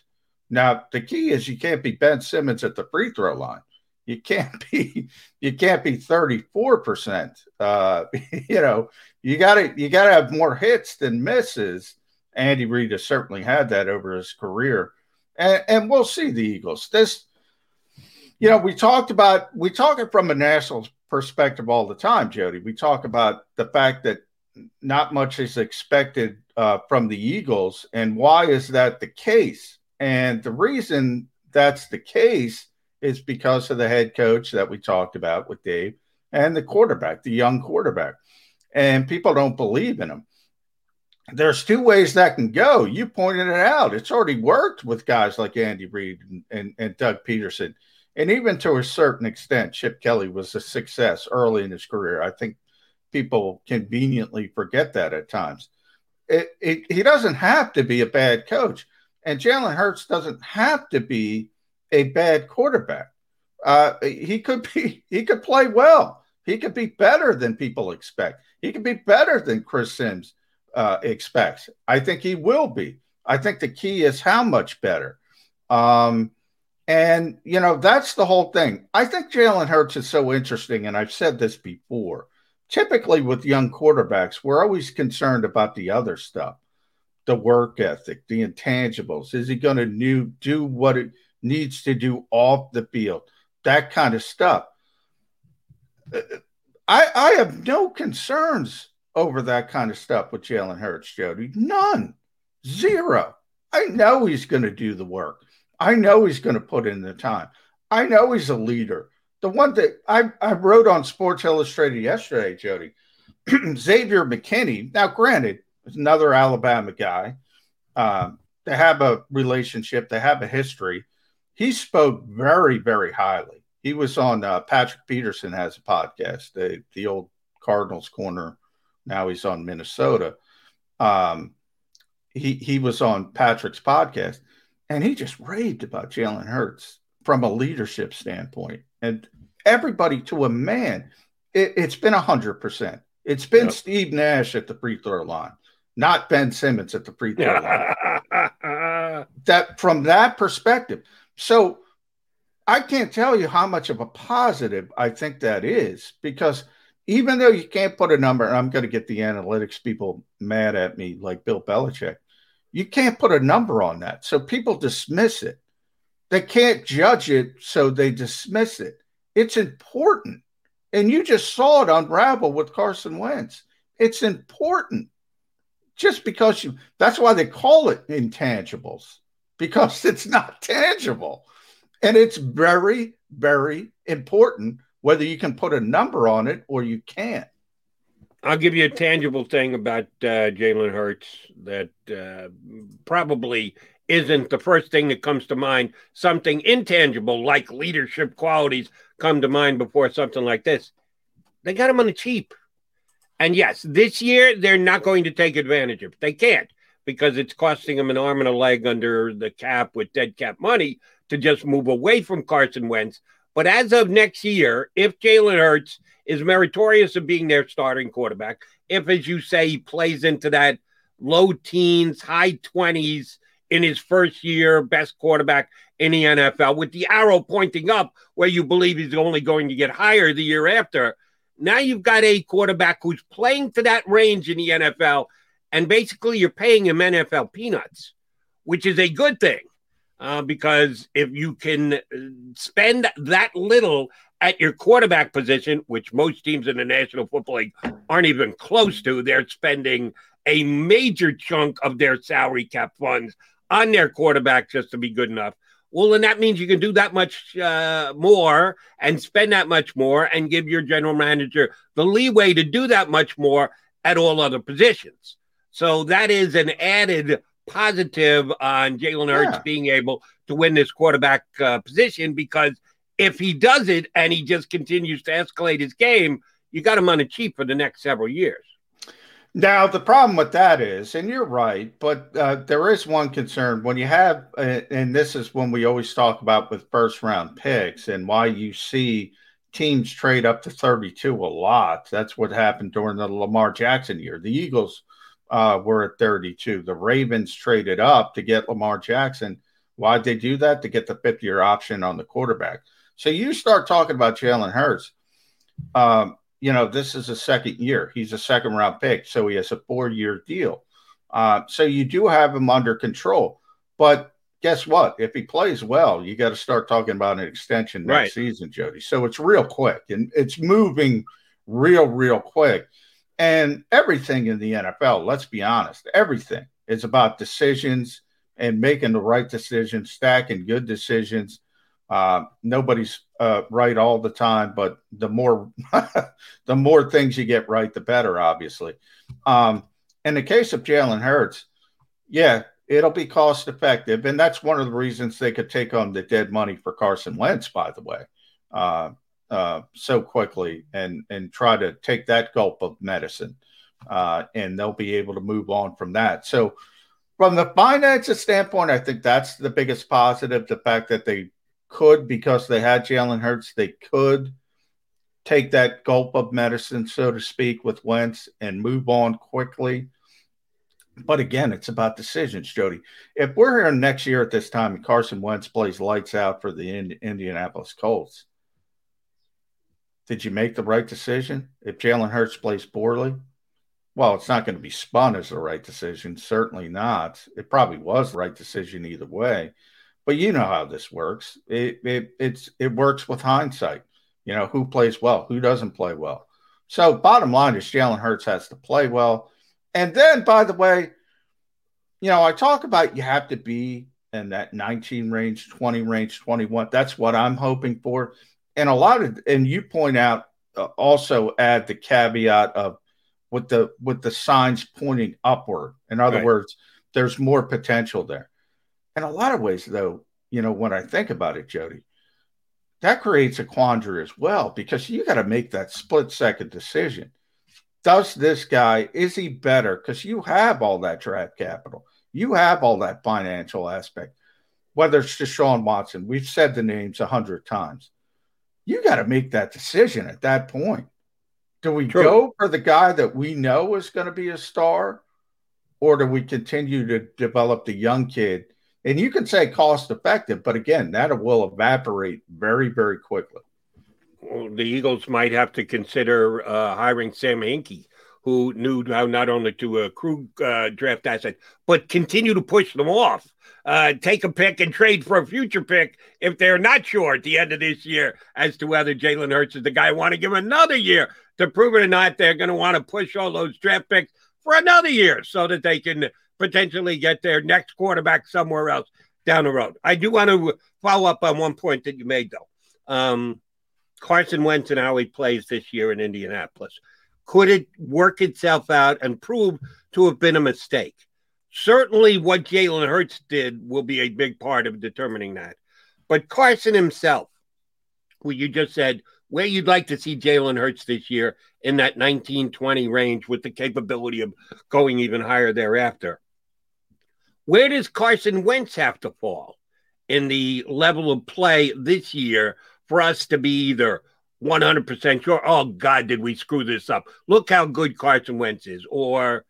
Now, the key is you can't be Ben Simmons at the free throw line. You can't be you can't be 34%. Uh, *laughs* you know, you gotta you gotta have more hits than misses. Andy Reid has certainly had that over his career and, and we'll see the Eagles. This, you know, we talked about we talk it from a national perspective all the time, Jody. We talk about the fact that not much is expected uh, from the Eagles, and why is that the case? And the reason that's the case is because of the head coach that we talked about with Dave and the quarterback, the young quarterback. And people don't believe in him. There's two ways that can go. You pointed it out. It's already worked with guys like Andy Reid and, and, and Doug Pederson. And even to a certain extent, Chip Kelly was a success early in his career. I think people conveniently forget that at times. It, it, he doesn't have to be a bad coach, and Jalen Hurts doesn't have to be a bad quarterback. Uh, he could be. *laughs* He could play well. He could be better than people expect. He could be better than Chris Sims uh, expects. I think he will be. I think the key is how much better. Um, and, you know, that's the whole thing. I think Jalen Hurts is so interesting. And I've said this before. Typically, with young quarterbacks, we're always concerned about the other stuff the work ethic, the intangibles. Is he going to do what it needs to do off the field? That kind of stuff. I, I have no concerns over that kind of stuff with Jalen Hurts, Jody. None. Zero. I know he's going to do the work. I know he's going to put in the time. I know he's a leader. The one that I, I wrote on Sports Illustrated yesterday, Jody, *clears throat* Xavier McKinney. Now, granted, another Alabama guy. Um, they have a relationship, they have a history. He spoke very, very highly. He was on uh, Patrick Peterson has a podcast, the, the old Cardinals corner now he's on Minnesota. Um, he he was on Patrick's podcast, and he just raved about Jalen Hurts from a leadership standpoint, and everybody to a man. It, has been hundred percent. It's been yep. Steve Nash at the free throw line, not Ben Simmons at the free throw line. *laughs* that from that perspective. So I can't tell you how much of a positive I think that is because even though you can't put a number, I'm going to get the analytics people mad at me like Bill Belichick. You can't put a number on that. So people dismiss it. They can't judge it, so they dismiss it. It's important. And you just saw it unravel with Carson Wentz. It's important. Just because you, that's why they call it intangibles, because *laughs* it's not tangible. And it's very, very important whether you can put a number on it or you can't. I'll give you a tangible thing about uh, Jalen Hurts that uh, probably isn't the first thing that comes to mind. Something intangible like leadership qualities come to mind before something like this. They got him on the cheap. And yes, this year they're not going to take advantage of it. They can't because it's costing them an arm and a leg under the cap with dead cap money to just move away from Carson Wentz but as of next year, if Jalen Hurts is meritorious of being their starting quarterback, if, as you say, he plays into that low teens, high 20s in his first year, best quarterback in the NFL, with the arrow pointing up where you believe he's only going to get higher the year after. Now you've got a quarterback who's playing to that range in the NFL, and basically you're paying him NFL peanuts, which is a good thing uh, because if you can spend that little at your quarterback position, which most teams in the National Football League aren't even close to, they're spending a major chunk of their salary cap funds on their quarterback just to be good enough. Well, then that means you can do that much uh, more and spend that much more and give your general manager the leeway to do that much more at all other positions. So that is an added positive on Jalen Hurts yeah. being able to win this quarterback uh, position because if he does it and he just continues to escalate his game, you got him on a cheap for the next several years. Now, the problem with that is, and you're right, but uh, there is one concern when you have, uh, and this is when we always talk about with first round picks and why you see teams trade up to 32 a lot. That's what happened during the Lamar Jackson year. The Eagles uh, were at 32. The Ravens traded up to get Lamar Jackson. Why'd they do that? To get the fifth year option on the quarterback. So you start talking about Jalen Hurts. Um, you know, this is a second year. He's a second round pick. So he has a four year deal. Uh, so you do have him under control. But guess what? If he plays well, you got to start talking about an extension next right. season, Jody. So it's real quick and it's moving real, real quick. And everything in the NFL, let's be honest, everything is about decisions and making the right decisions, stacking good decisions. Uh, nobody's uh, right all the time, but the more *laughs* the more things you get right, the better. Obviously, um, In the case of Jalen Hurts, yeah, it'll be cost effective, and that's one of the reasons they could take on the dead money for Carson Wentz. By the way, uh, uh, so quickly and and try to take that gulp of medicine, uh, and they'll be able to move on from that. So, from the finances standpoint, I think that's the biggest positive. The fact that they could, because they had Jalen Hurts, they could take that gulp of medicine, so to speak, with Wentz and move on quickly. But again, it's about decisions, Jody. If we're here next year at this time and Carson Wentz plays lights out for the Indianapolis Colts, did you make the right decision? If Jalen Hurts plays poorly, well, it's not going to be spun as the right decision. Certainly not. It probably was the right decision either way. But you know how this works. It it it's it works with hindsight. You know who plays well, who doesn't play well. So bottom line is Jalen Hurts has to play well. And then, by the way, you know I talk about you have to be in that 19 range, 20 range, 21. That's what I'm hoping for and a lot of and you point out uh, also add the caveat of with the with the signs pointing upward. In other right. words, there's more potential there. In a lot of ways, though, you know, when I think about it, Jody, that creates a quandary as well because you got to make that split second decision. Does this guy is he better? Because you have all that draft capital, you have all that financial aspect. Whether it's Deshaun Watson, we've said the names a hundred times you got to make that decision at that point. Do we True. go for the guy that we know is going to be a star, or do we continue to develop the young kid? And you can say cost effective, but again, that will evaporate very, very quickly. Well, the Eagles might have to consider uh, hiring Sam Hinkie, who knew how not only to accrue uh, draft assets, but continue to push them off uh, take a pick and trade for a future pick if they're not sure at the end of this year as to whether Jalen Hurts is the guy. Want to give another year to prove it or not. They're going to want to push all those draft picks for another year so that they can potentially get their next quarterback somewhere else down the road. I do want to follow up on one point that you made, though. Um, Carson Wentz and how he plays this year in Indianapolis. Could it work itself out and prove to have been a mistake? Certainly, what Jalen Hurts did will be a big part of determining that. But Carson himself, who you just said, where you'd like to see Jalen Hurts this year in that 19 20 range with the capability of going even higher thereafter. Where does Carson Wentz have to fall in the level of play this year for us to be either 100% sure, oh God, did we screw this up? Look how good Carson Wentz is, or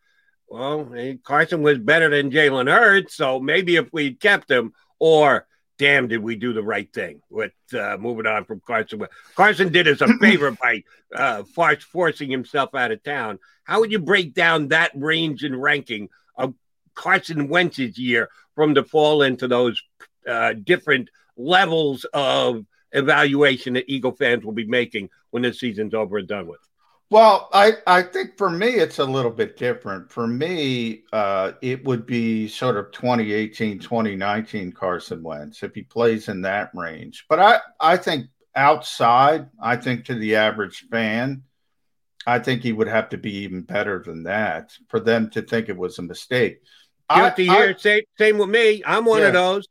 well, Carson was better than Jalen Hurts, so maybe if we kept him, or damn, did we do the right thing with uh, moving on from Carson? Carson did us a *clears throat* favor by uh, forcing himself out of town. How would you break down that range and ranking of Carson Wentz's year from the fall into those uh, different levels of evaluation that Eagle fans will be making when the season's over and done with? Well, I, I think for me, it's a little bit different. For me, uh, it would be sort of 2018, 2019 Carson Wentz if he plays in that range. But I, I think outside, I think to the average fan, I think he would have to be even better than that for them to think it was a mistake. Guilty I, here. I, same, same with me. I'm one yeah, of those.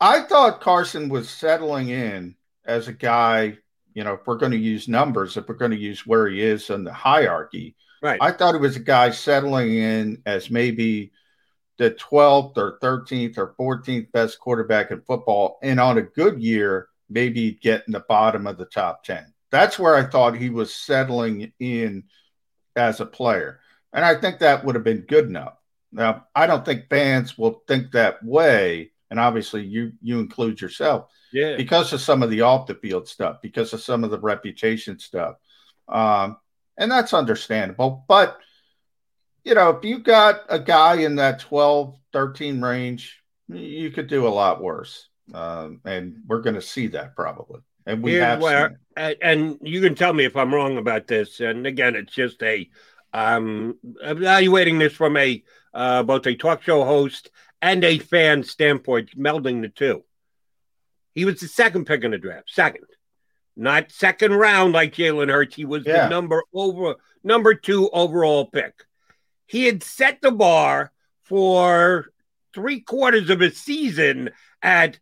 I thought Carson was settling in as a guy you know, if we're going to use numbers, if we're going to use where he is in the hierarchy, right? I thought he was a guy settling in as maybe the 12th or 13th or 14th best quarterback in football, and on a good year, maybe get in the bottom of the top 10. That's where I thought he was settling in as a player, and I think that would have been good enough. Now, I don't think fans will think that way, and obviously, you you include yourself yeah. Because of some of the off the field stuff, because of some of the reputation stuff. Um, and that's understandable. But, you know, if you got a guy in that 12, 13 range, you could do a lot worse. Um, and we're going to see that probably. And we Here's have where, and you can tell me if I'm wrong about this. And again, it's just a um evaluating this from a uh, both a talk show host and a fan standpoint, melding the two. He was the second pick in the draft, second, not second round like Jalen Hurts. He was yeah. the number over number two overall pick. he had set the bar for three quarters of a season at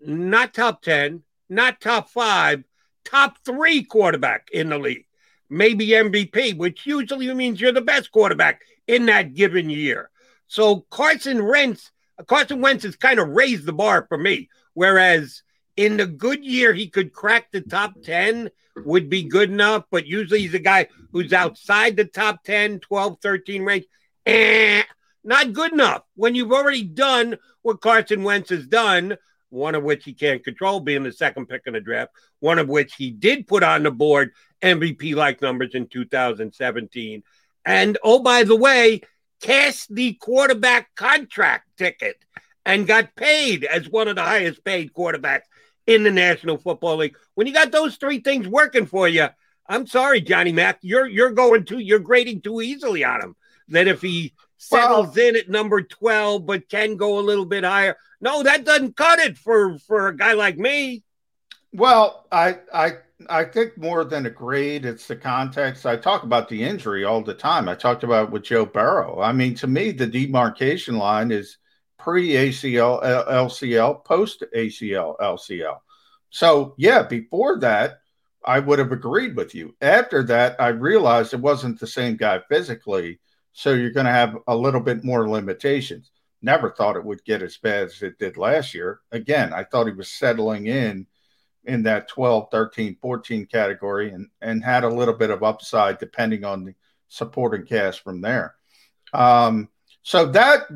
not top 10, not top five, top three quarterback in the league, maybe MVP, which usually means you're the best quarterback in that given year. So Carson Wentz, Carson Wentz has kind of raised the bar for me. Whereas in the good year, he could crack the top 10, would be good enough. But usually he's a guy who's outside the top 10, 12, 13 range. Eh, not good enough. When you've already done what Carson Wentz has done, one of which he can't control, being the second pick in the draft, one of which he did put on the board MVP like numbers in 2017. And oh, by the way, cast the quarterback contract ticket and got paid as one of the highest paid quarterbacks in the National Football League. When you got those three things working for you, I'm sorry, Johnny Mack, you're you're going too you're grading too easily on him. That if he settles well, in at number 12 but can go a little bit higher. No, that doesn't cut it for for a guy like me. Well, I I I think more than a grade, it's the context. I talk about the injury all the time. I talked about with Joe Burrow. I mean, to me, the demarcation line is pre ACL, LCL, post ACL, LCL. So, yeah, before that, I would have agreed with you. After that, I realized it wasn't the same guy physically. So, you're going to have a little bit more limitations. Never thought it would get as bad as it did last year. Again, I thought he was settling in in that 12, 13, 14 category and, and had a little bit of upside depending on the supporting cast from there. Um, so that,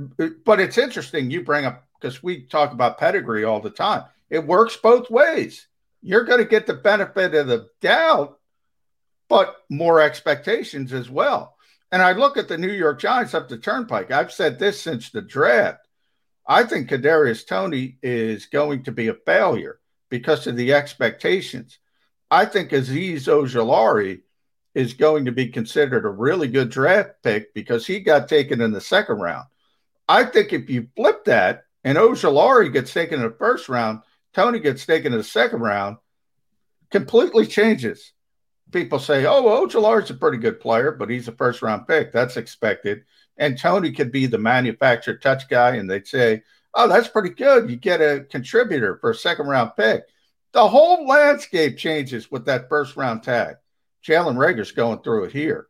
but it's interesting you bring up because we talk about pedigree all the time. It works both ways. You're going to get the benefit of the doubt, but more expectations as well. And I look at the New York Giants up the turnpike. I've said this since the draft. I think Kadarius Toney is going to be a failure because of the expectations. I think Azeez Ojulari is going to be considered a really good draft pick because he got taken in the second round. I think if you flip that and Ojulari gets taken in the first round, Toney gets taken in the second round, completely changes. People say, oh, Ojulari's a pretty good player, but he's a first round pick. That's expected. And Toney could be the manufactured touch guy, and they'd say, oh, that's pretty good. You get a contributor for a second round pick. The whole landscape changes with that first round tag. Jalen Reagor's going through it here.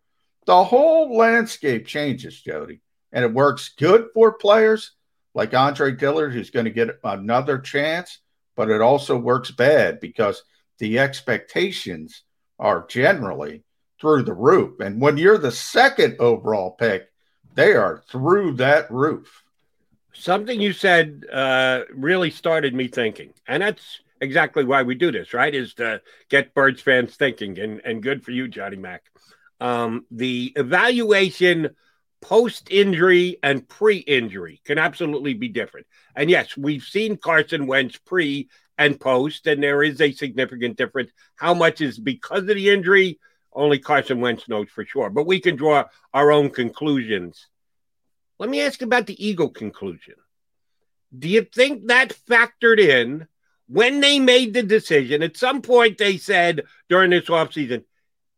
The whole landscape changes, Jody, and it works good for players like Andre Dillard, who's going to get another chance, but it also works bad because the expectations are generally through the roof. And when you're the second overall pick, they are through that roof something you said uh, really started me thinking, and that's exactly why we do this, right? Is to get Birds fans thinking, and and good for you, Johnny Mack. Um, the evaluation post injury and pre injury can absolutely be different. And yes, we've seen Carson Wentz pre and post, and there is a significant difference. How much is because of the injury? Only Carson Wentz knows for sure, but we can draw our own conclusions let me ask about the ego conclusion. Do you think that factored in when they made the decision? At some point, they said during this offseason,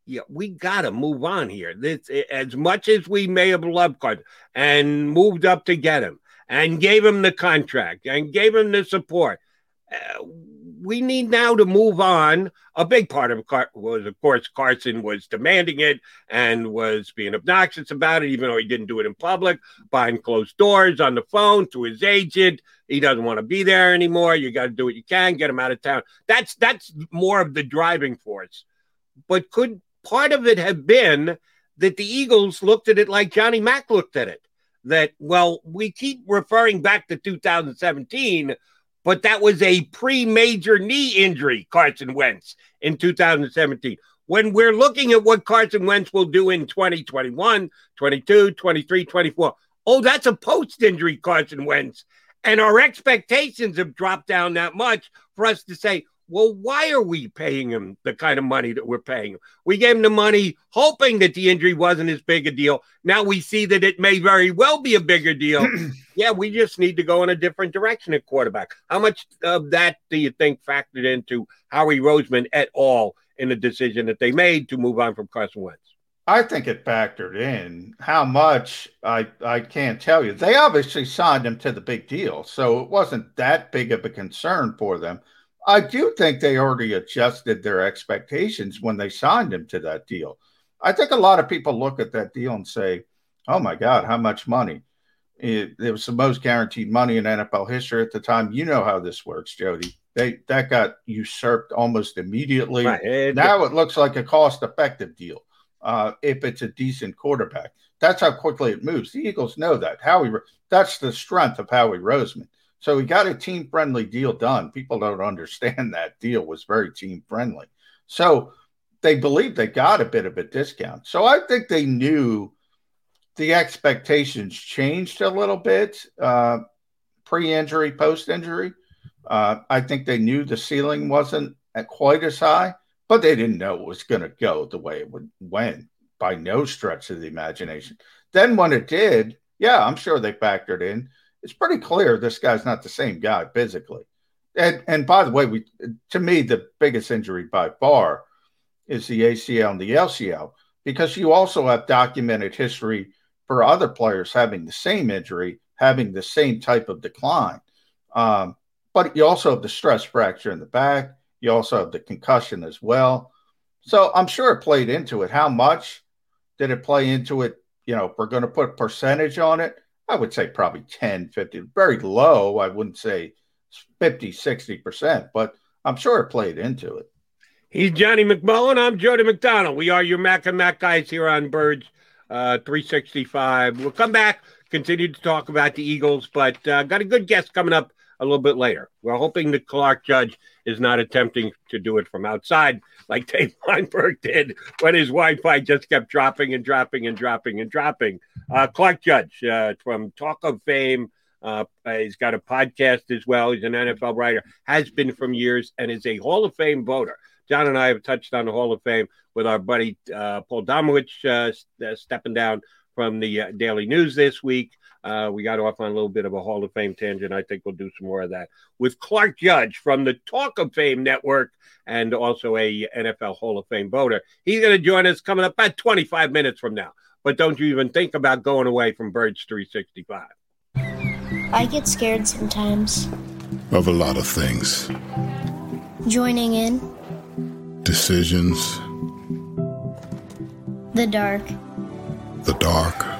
yeah, we got to move on here. This, as much as we may have loved Carter and moved up to get him and gave him the contract and gave him the support, uh, we need now to move on. A big part of was, of course, Carson was demanding it and was being obnoxious about it, even though he didn't do it in public, behind closed doors, on the phone to his agent. He doesn't want to be there anymore. You got to do what you can, get him out of town. That's that's more of the driving force. But could part of it have been that the Eagles looked at it like Johnny Mack looked at it? That well, we keep referring back to 2017 but that was a pre major knee injury, Carson Wentz, in 2017. When we're looking at what Carson Wentz will do in 2021, 22, 23, 24, oh, that's a post injury Carson Wentz. And our expectations have dropped down that much for us to say, well, why are we paying him the kind of money that we're paying him? We gave him the money hoping that the injury wasn't as big a deal. Now we see that it may very well be a bigger deal. *clears throat* yeah, we just need to go in a different direction at quarterback. How much of that do you think factored into Howie Roseman at all in the decision that they made to move on from Carson Wentz? I think it factored in. How much I I can't tell you. They obviously signed him to the big deal, so it wasn't that big of a concern for them. I do think they already adjusted their expectations when they signed him to that deal. I think a lot of people look at that deal and say, "Oh my God, how much money!" It, it was the most guaranteed money in NFL history at the time. You know how this works, Jody. They that got usurped almost immediately. Now it looks like a cost-effective deal uh, if it's a decent quarterback. That's how quickly it moves. The Eagles know that. Howie, that's the strength of Howie Roseman. So he got a team friendly deal done. People don't understand *laughs* that deal was very team friendly. So they believe they got a bit of a discount. So I think they knew the expectations changed a little bit uh, pre injury, post injury. Uh, I think they knew the ceiling wasn't quite as high, but they didn't know it was going to go the way it would went by no stretch of the imagination. Then when it did, yeah, I'm sure they factored in. It's pretty clear this guy's not the same guy physically. And and by the way, we to me the biggest injury by far is the ACL and the LCL because you also have documented history for other players having the same injury, having the same type of decline. Um, but you also have the stress fracture in the back. You also have the concussion as well. So I'm sure it played into it. How much did it play into it? You know, if we're going to put percentage on it, I would say probably 10, 50, very low. I wouldn't say 50, 60%, but I'm sure it played into it. He's Johnny McMullen. I'm Jody McDonald. We are your Mac and Mac guys here on Birds uh, 365. We'll come back, continue to talk about the Eagles, but uh, got a good guest coming up a little bit later. We're hoping that Clark Judge is not attempting to do it from outside like Dave *laughs* Weinberg did when his Wi-Fi just kept dropping and dropping and dropping and dropping. Uh, Clark Judge uh, from Talk of Fame. Uh, he's got a podcast as well. He's an NFL writer, has been from years, and is a Hall of Fame voter. John and I have touched on the Hall of Fame with our buddy uh, Paul Domowitch uh, uh, stepping down from the uh, Daily News this week. Uh, we got off on a little bit of a Hall of Fame tangent. I think we'll do some more of that with Clark Judge from the Talk of Fame Network and also a NFL Hall of Fame voter. He's going to join us coming up about 25 minutes from now. But don't you even think about going away from Birds 365. I get scared sometimes. Of a lot of things. Joining in. Decisions. The dark. The dark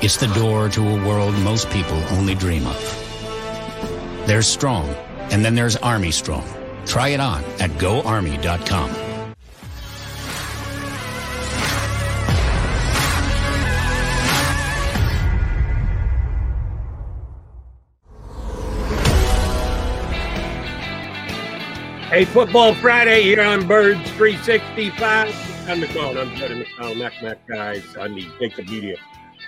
It's the door to a world most people only dream of. There's Strong, and then there's Army Strong. Try it on at goarmy.com. Hey, Football Friday here on Birds 365. I'm McCall. I'm Jordan McCall, Mac Mac guys on the Jacob Media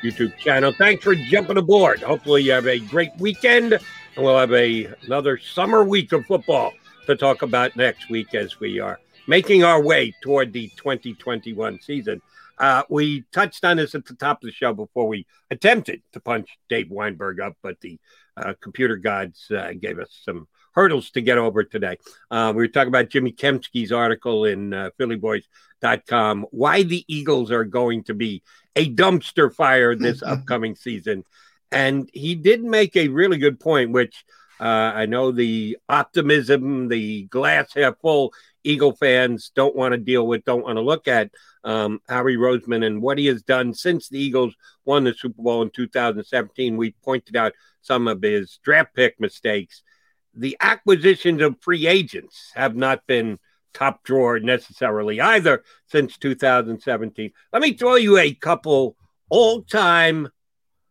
YouTube channel. Thanks for jumping aboard. Hopefully, you have a great weekend, and we'll have a, another summer week of football to talk about next week as we are making our way toward the 2021 season. Uh, we touched on this at the top of the show before we attempted to punch Dave Weinberg up, but the uh, computer gods uh, gave us some hurdles to get over today. Uh, we were talking about Jimmy Kempski's article in uh, PhillyVoice.com why the Eagles are going to be a dumpster fire this upcoming season. And he did make a really good point, which uh, I know the optimism, the glass half full Eagle fans don't want to deal with, don't want to look at um, Howie Roseman and what he has done since the Eagles won the Super Bowl in 2017. We pointed out some of his draft pick mistakes the acquisitions of free agents have not been top drawer necessarily either since 2017. Let me throw you a couple all time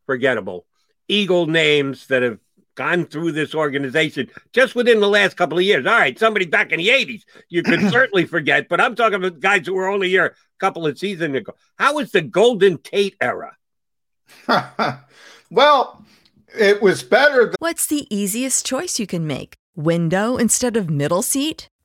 forgettable Eagle names that have gone through this organization just within the last couple of years. All right, somebody back in the 80s, you could *clears throat* certainly forget, but I'm talking about guys who were only here a couple of seasons ago. How was the Golden Tate era? *laughs* well, it was better. Than- What's the easiest choice you can make? Window instead of middle seat?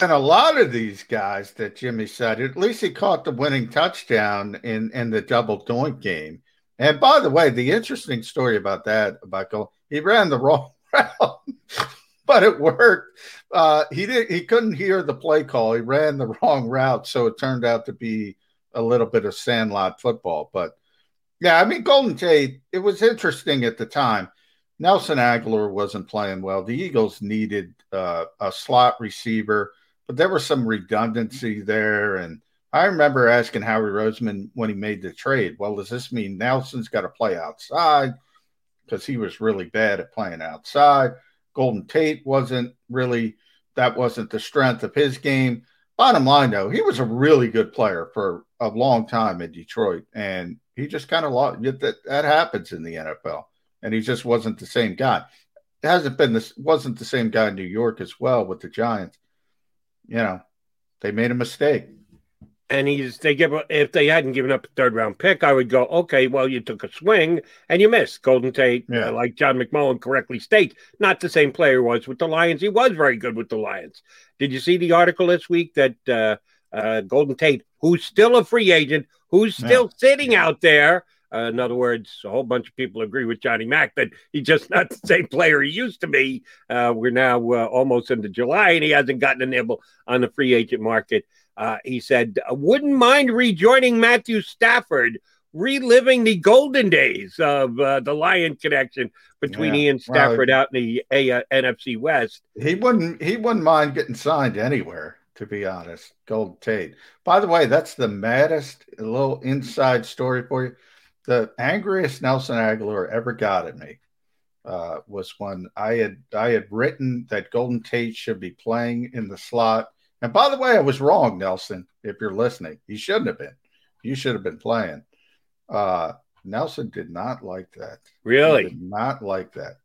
And a lot of these guys that Jimmy said, at least he caught the winning touchdown in, in the double doink game. And by the way, the interesting story about that, Gold, he ran the *laughs* wrong route, but it worked. Uh, he did he couldn't hear the play call. He ran the *laughs* wrong route, so it turned out to be a little bit of sandlot football. But yeah, I mean Golden Tate, it was interesting at the time. Nelson Agholor wasn't playing well. The Eagles needed uh, a slot receiver but there was some redundancy there. And I remember asking Howie Roseman when he made the trade, well, does this mean Nelson's got to play outside? Because he was really bad at playing outside. Golden Tate wasn't really, that wasn't the strength of his game. Bottom line, though, he was a really good player for a long time in Detroit. And he just kind of lost. That, that happens in the NFL. And he just wasn't the same guy. It hasn't been this, wasn't the same guy in New York as well with the Giants you know, they made a mistake. And he's they give if they hadn't given up a third round pick, I would go, okay, well, you took a swing and you missed. Golden Tate, yeah. uh, like John McMullen correctly states, not the same player was with the Lions. He was very good with the Lions. Did you see the article this week that uh, uh, Golden Tate, who's still a free agent, who's still yeah. sitting out there. Uh, in other words, a whole bunch of people agree with Johnny Mack that he's just not the same player he used to be. Uh, we're now uh, almost into July, and he hasn't gotten a nibble on the free agent market. Uh, he said, "Wouldn't mind rejoining Matthew Stafford." reliving the golden days of uh, the Lion connection between yeah. Ian Stafford well, out in the A- uh, NFC West. He wouldn't he wouldn't mind getting signed anywhere, to be honest. Gold Tate. By the way, that's the maddest little inside story for you. The angriest Nelson Agholor ever got at me uh, was when I had I had written that Golden Tate should be playing in the slot. And by the way, I was wrong, Nelson. If you're listening, he shouldn't have been. You should have been playing. Uh, Nelson did not like that. Really? not like that.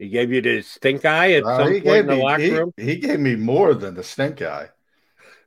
He gave you the stink eye at uh, some point in the me, locker he, room? He gave me more than the stink eye.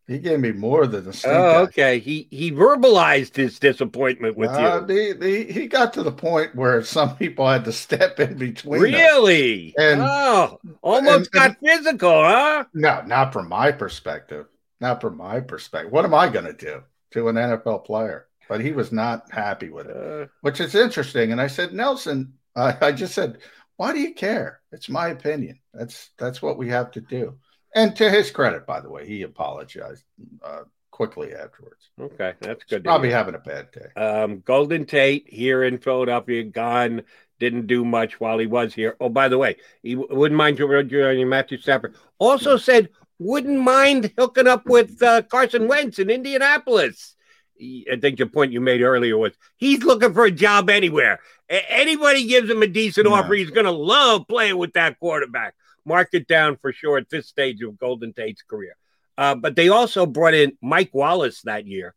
He gave me more than the stink oh, eye. okay. He he verbalized his disappointment with uh, you. He, he, he got to the point where some people had to step in between. Really? And, oh, almost and, got and, physical, huh? No, not from my perspective. Not from my perspective. What am I going to do to an NFL player? but he was not happy with it, uh, which is interesting. And I said, Nelson, uh, I just said, why do you care? It's my opinion. That's that's what we have to do. And to his credit, by the way, he apologized uh, quickly afterwards. Okay, that's good. Probably having a bad day. Um, Golden Tate here in Philadelphia, gone. Didn't do much while he was here. Oh, by the way, he wouldn't mind joining Matthew Stafford. Also said wouldn't mind hooking up with uh, Carson Wentz in Indianapolis. I think the point you made earlier was he's looking for a job anywhere. Anybody gives him a decent offer, he's going to love playing with that quarterback. Mark it down for sure at this stage of Golden Tate's career. Uh, but they also brought in Mike Wallace that year.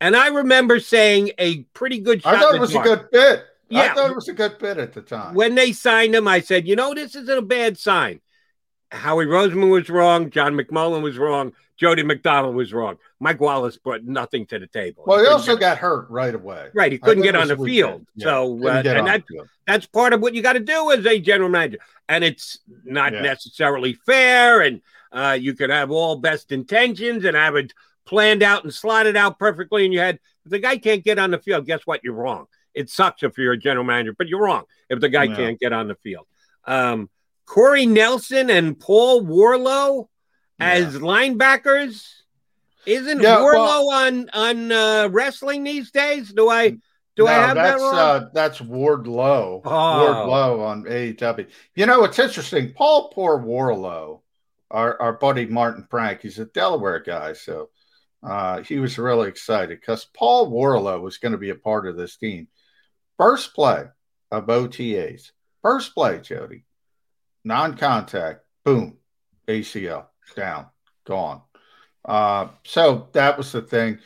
And I remember saying a pretty good shot. I thought it was Mark. a good fit. Yeah. I thought it was a good fit at the time. When they signed him, I said, you know, this isn't a bad sign. Howie Roseman was wrong. John McMullen was wrong. Jody McDonald was wrong. Mike Wallace brought nothing to the table. Well, he, he also get, got hurt right away. Right, he couldn't get on the field. Yeah, so, uh, and that, that's part of what you got to do as a general manager. And it's not yeah. necessarily fair. And uh, you could have all best intentions and have it planned out and slotted out perfectly. And you had if the guy can't get on the field. Guess what? You're wrong. It sucks if you're a general manager, but you're wrong if the guy yeah. can't get on the field. Um, Corey Nelson and Paul Worrilow as linebackers. Isn't yeah, Worrilow well, on on uh, wrestling these days? Do I do no, I have that's, that wrong? Uh, that's Wardlow. Oh. Wardlow on AEW. You know, it's interesting. Paul Poor Worrilow, our, our buddy Martin Frank, he's a Delaware guy, so uh, he was really excited because Paul Worrilow was going to be a part of this team. First play of OTAs. First play, Jody. Non-contact. Boom. ACL down, gone. Uh, so that was the thing.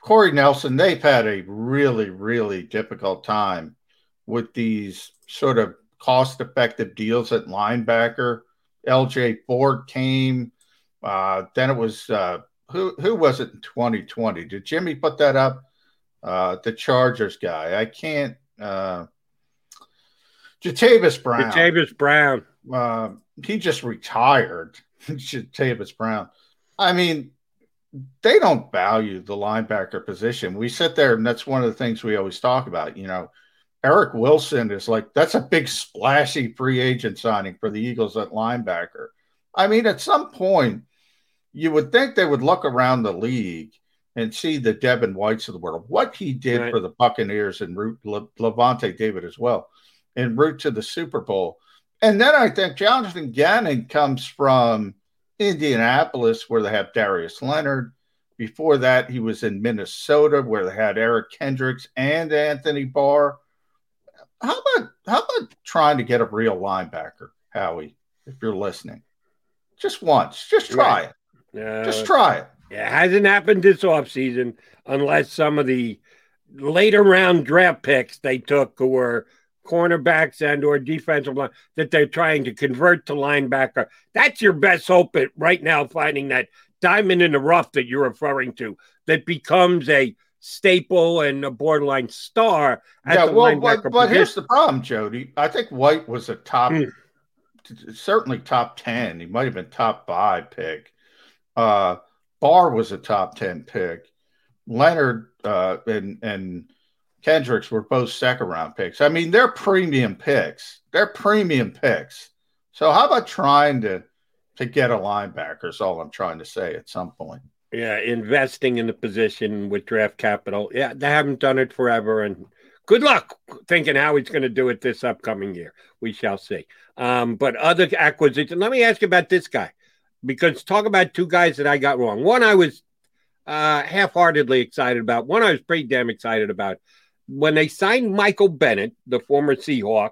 Corey Nelson, they've had a really, really difficult time with these sort of cost effective deals at linebacker. LJ Fort came. Uh, then it was uh, who who was it in 2020? Did Jimmy put that up? Uh, the Chargers guy. I can't. Uh, Jatavis Brown. Jatavis Brown. Uh, he just retired. *laughs* Tavis Brown. I mean, they don't value the linebacker position. We sit there, and that's one of the things we always talk about. You know, Eric Wilson is like, that's a big splashy free agent signing for the Eagles at linebacker. I mean, at some point, you would think they would look around the league and see the Devin Whites of the world, what he did right. for the Buccaneers and route Le- Lavonte David as well, en route to the Super Bowl. And then I think Jonathan Gannon comes from Indianapolis, where they have Darius Leonard. Before that, he was in Minnesota, where they had Eric Kendricks and Anthony Barr. How about how about trying to get a real linebacker, Howie? If you're listening, just once, just try right. it. Uh, just try it. It hasn't happened this offseason unless some of the later round draft picks they took were cornerbacks and or defensive line that they're trying to convert to linebacker. That's your best hope at right now finding that diamond in the rough that you're referring to that becomes a staple and a borderline star. yeah, well, but, but here's the problem, Jody. I think White was a top, mm. certainly top ten. He might have been top five pick. Uh, Barr was a top 10 pick. Leonard uh, and, and Kendricks were both second round picks. I mean, they're premium picks. They're premium picks. So how about trying to to get a linebacker is all I'm trying to say at some point. Yeah, investing in the position with draft capital. Yeah, they haven't done it forever. And good luck thinking how he's going to do it this upcoming year. We shall see. Um, but other acquisitions. let me ask you about this guy because talk about two guys that I got wrong. One I was uh, half heartedly excited about, one I was pretty damn excited about. When they signed Michael Bennett, the former Seahawk,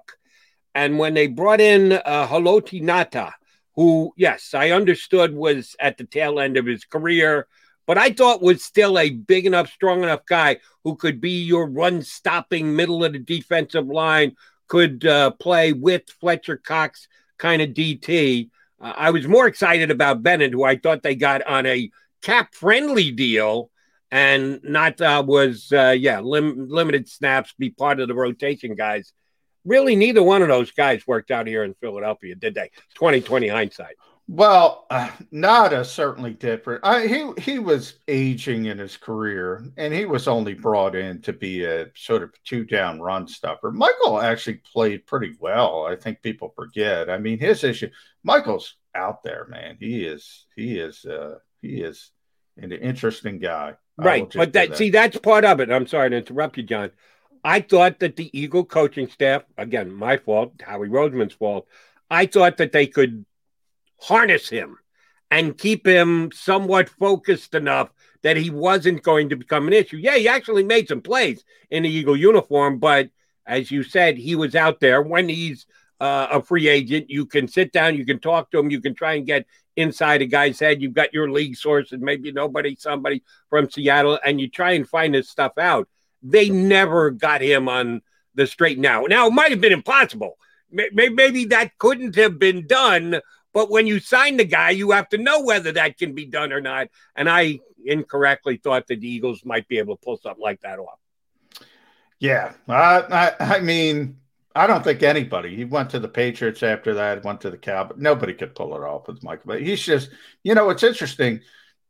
and when they brought in uh, Haloti Ngata, who, yes, I understood was at the tail end of his career, but I thought was still a big enough, strong enough guy who could be your run stopping middle of the defensive line, could uh, play with Fletcher Cox kind of DT. Uh, I was more excited about Bennett, who I thought they got on a cap friendly deal and not uh, was, uh, yeah, lim- limited snaps, be part of the rotation guys really neither one of those guys worked out here in Philadelphia, did they? 2020 hindsight. Well, uh, Ngata certainly different. I, he he was aging in his career, and he was only brought in to be a sort of two down run stuffer. Michael actually played pretty well. I think people forget. I mean, his issue. Michael's out there, man. He is he is uh, he is an interesting guy. Right, but that, that see that's part of it. I'm sorry to interrupt you, John. I thought that the Eagle coaching staff, again, my fault, Howie Roseman's fault, I thought that they could harness him and keep him somewhat focused enough that he wasn't going to become an issue. Yeah, he actually made some plays in the Eagle uniform, but as you said, he was out there when he's uh, a free agent. You can sit down, you can talk to him, you can try and get inside a guy's head. You've got your league sources, maybe nobody, somebody from Seattle, and you try and find this stuff out they never got him on the straight now. Now, it might have been impossible. Maybe that couldn't have been done, but when you sign the guy, you have to know whether that can be done or not. And I incorrectly thought that the Eagles might be able to pull something like that off. Yeah. I, I, I mean, I don't think anybody. He went to the Patriots after that, went to the Cowboys. Nobody could pull it off with Mike. But he's just, you know, it's interesting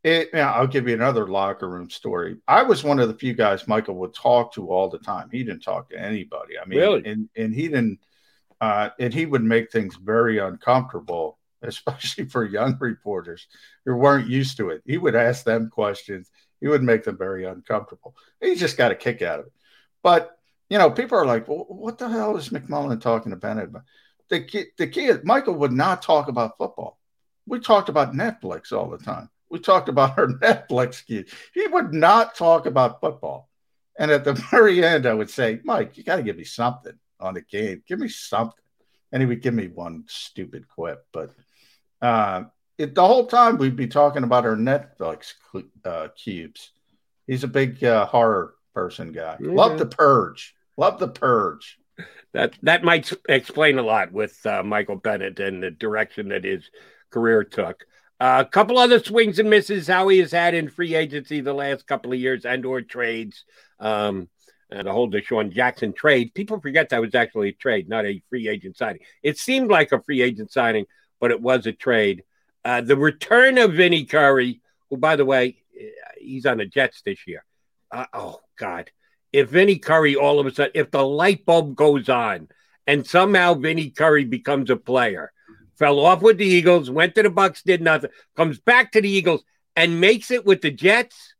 it, you know, I'll give you another locker room story. I was one of the few guys Michael would talk to all the time. He didn't talk to anybody. I mean, really? and and he didn't, uh, and he would make things very uncomfortable, *laughs* especially for young reporters who weren't used to it. He would ask them questions. He would make them very uncomfortable. He just got a kick out of it. But you know, people are like, well, "What the hell is McMullen talking to Bennett about?" The kid, the kid, Michael would not talk about football. We talked about Netflix all the time we talked about our *laughs* Netflix kid. He would not talk about football. And at the *laughs* very end, I would say, Mike, you got to give me something on the game. Give me something. And he would give me one stupid quip. But uh, it, the whole time we'd be talking about our Netflix uh, cubes. He's a big uh, horror person guy. Yeah. Love the purge. Love the purge. That that might explain a lot with uh, Michael Bennett and the direction that his career took. Uh, a couple other swings and misses Howie has had in free agency the last couple of years and or trades. Um, and the whole DeSean Jackson trade. People forget that was actually a trade, not a free agent signing. It seemed like a free agent signing, but it was a trade. Uh, the return of Vinny Curry, who, by the way, he's on the Jets this year. Uh, oh, God. If Vinny Curry all of a sudden, if the light bulb goes on and somehow Vinny Curry becomes a player, fell off with the Eagles, went to the Bucks, did nothing, comes back to the Eagles and makes it with the Jets.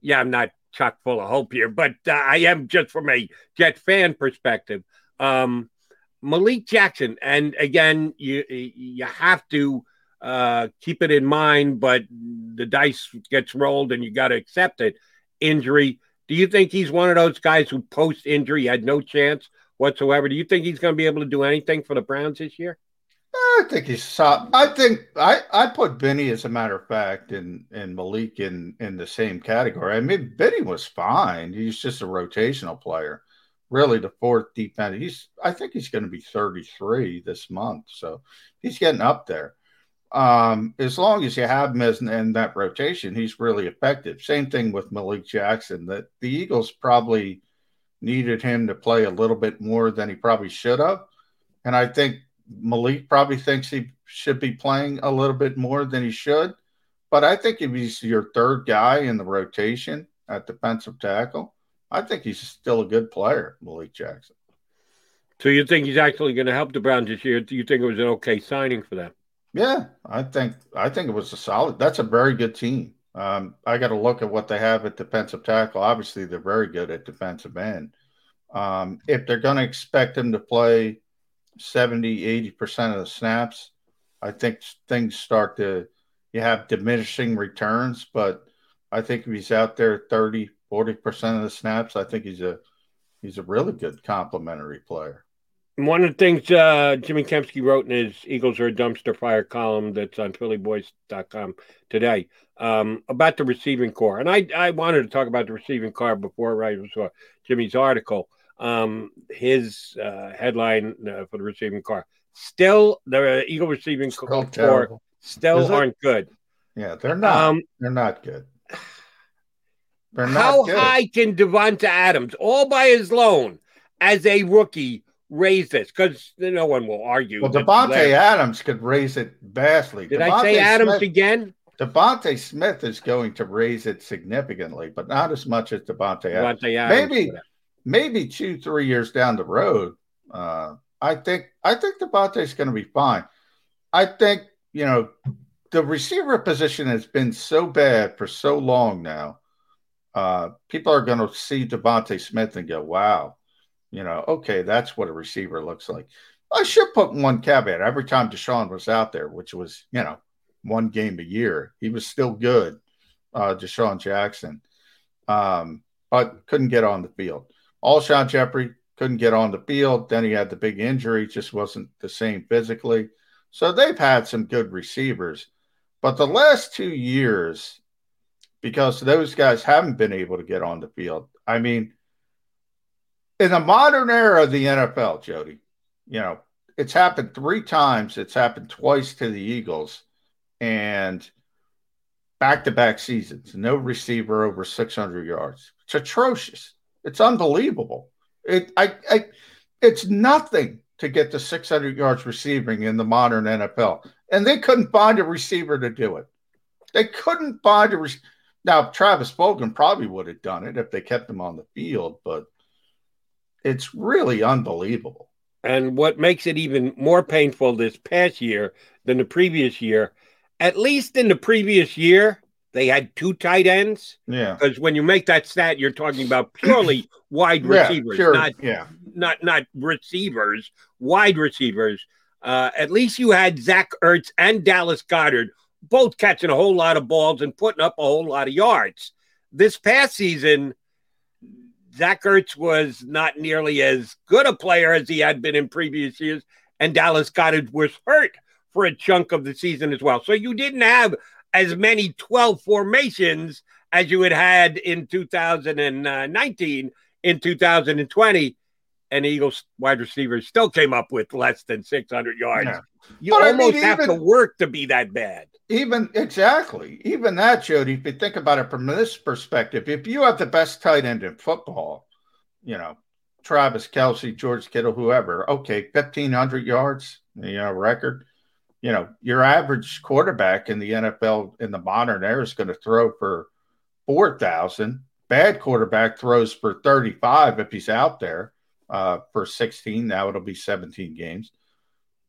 Yeah, I'm not chock full of hope here, but uh, I am just from a Jet fan perspective. Um, Malik Jackson, and again, you you have to uh, keep it in mind, but the dice gets rolled and you got to accept it. Injury. Do you think he's one of those guys who post injury had no chance whatsoever? Do you think he's going to be able to do anything for the Browns this year? I think he's soft. I think I, I put Benny, as a matter of fact, and and Malik in in the same category. I mean, Benny was fine. He's just a rotational player, really the fourth deep end. He's I think he's going to be 33 this month, so he's getting up there. Um, as long as you have in, in that rotation, he's really effective. Same thing with Malik Jackson. That the Eagles probably needed him to play a little bit more than he probably should have, and I think Malik probably thinks he should be playing a little bit more than he should. but I think if he's your third guy in the rotation at defensive tackle, I think he's still a good player, Malik Jackson. So you think he's actually going to help the Browns this year? Do you think it was an okay signing for them? Yeah, I think I think it was a solid. That's a very good team. Um, I got to look at what they have at defensive tackle. Obviously, they're very good at defensive end. Um, if they're going to expect him to play 70, 80% of the snaps, I think things start to, you have diminishing returns. But I think if he's out there 30, 40% of the snaps, I think he's a, he's a really good complementary player. One of the things uh, Jimmy Kempski wrote in his Eagles are a dumpster fire column that's on phillyvoice.com today um, about the receiving corps. And I, I wanted to talk about the receiving corps before I saw Jimmy's article. Um, his uh, headline uh, for the receiving corps still the Eagle receiving still corps terrible. still aren't good. Yeah, they're not. Um, they're not good. They're not how good. high can Devonta Adams, all by his loan, as a rookie, raise this? Because no one will argue. Well, Davante Adams could raise it vastly. Did Devontae I say Adams Smith, again? DeVonta Smith is going to raise it significantly, but not as much as Davante Adams. Adams. Maybe, maybe two, three years down the road. Uh, I think I think DeVonta is going to be fine. I think you know the receiver position has been so bad for so long now. Uh, people are going to see DeVonta Smith and go, "Wow, you know, okay, that's what a receiver looks like." I should put one caveat every time DeSean was out there, which was you know one game a year. He was still good, uh, DeSean Jackson, um, but couldn't get on the field. All Alshon Jeffery couldn't get on the field. Then he had the big injury, just wasn't the same physically. So they've had some good receivers. But the last two years, because those guys haven't been able to get on the field, I mean, in the modern era of the NFL, Jody, you know, it's happened three times. It's happened twice to the Eagles and back to back seasons, no receiver over 600 yards. It's atrocious. It's unbelievable. It, I, I, it's nothing to get to 600 yards receiving in the modern NFL. And they couldn't find a receiver to do it. They couldn't find a receiver. Now, Travis Fulgham probably would have done it if they kept him on the field, but it's really unbelievable. And what makes it even more painful this past year than the previous year at least in the previous year, they had two tight ends. Yeah. Because when you make that stat, you're talking about purely *clears throat* wide receivers, yeah, sure. not yeah. not not receivers, wide receivers. Uh, at least you had Zach Ertz and Dallas Goedert both catching a whole lot of balls and putting up a whole lot of yards. This past season, Zach Ertz was not nearly as good a player as he had been in previous years, and Dallas Goedert was hurt for a chunk of the season as well. So you didn't have as many 12 formations as you had had in 2019, in 2020. And Eagles wide receivers still came up with less than 600 yards. Yeah. You but almost I mean, have even, to work to be that bad. Even exactly, even that, Jody. If you think about it from this perspective, if you have the best tight end in football, you know, Travis Kelce, George Kittle, whoever, okay, 1,500 yards, you know, record you know, your average quarterback in the NFL in the modern era is going to throw for 4,000. Bad quarterback throws for 35 if he's out there uh, for 16. Now it'll be 17 games.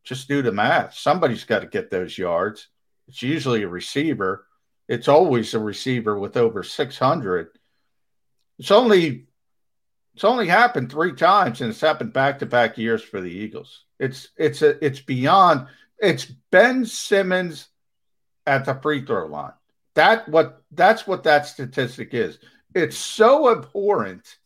Just do the math. Somebody's got to get those yards. It's usually a receiver. It's always a receiver with over 600. It's only it's only happened three times, and it's happened back to back years for the Eagles. It's it's a it's beyond it's Ben Simmons at the free throw line. That what that's what that statistic is. It's so abhorrent,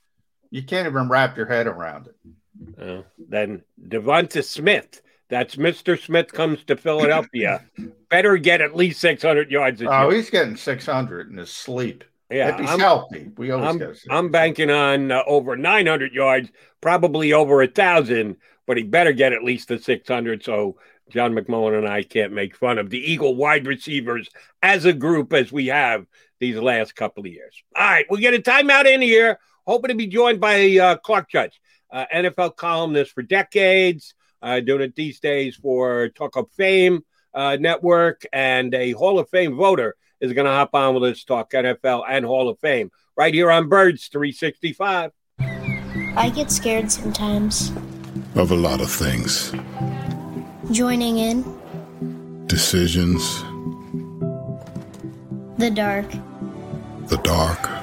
you can't even wrap your head around it. Uh, then DeVonta Smith, that's Mr. Smith comes to Philadelphia. *laughs* Better get at least 600 yards. oh, year. he's getting 600 in his sleep. Yeah, if he's I'm, healthy, we always I'm, I'm banking on uh, over 900 yards, probably over a thousand, but he better get at least the 600. So John McMullen and I can't make fun of the Eagle wide receivers as a group as we have these last couple of years. All right, we'll get a timeout in here. Hoping to be joined by uh, Clark Judge, uh, NFL columnist for decades, uh, doing it these days for Talk of Fame uh, Network, and a Hall of Fame voter is going to hop on with us, talk NFL and Hall of Fame, right here on Birds 365. I get scared sometimes. Of a lot of things. Joining in. Decisions. The dark. The dark.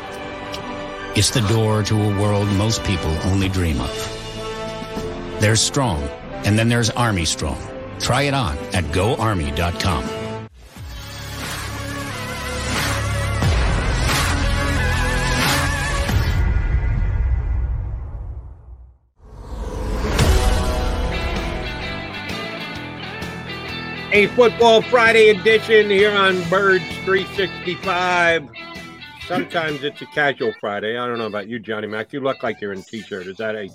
It's the door to a world most people only dream of. There's Strong, and then there's Army Strong. Try it on at goarmy.com. A Football Friday edition here on Birds 365. Sometimes it's a casual Friday. I don't know about you, Johnny Mac. You look like you're in a t-shirt. Is that a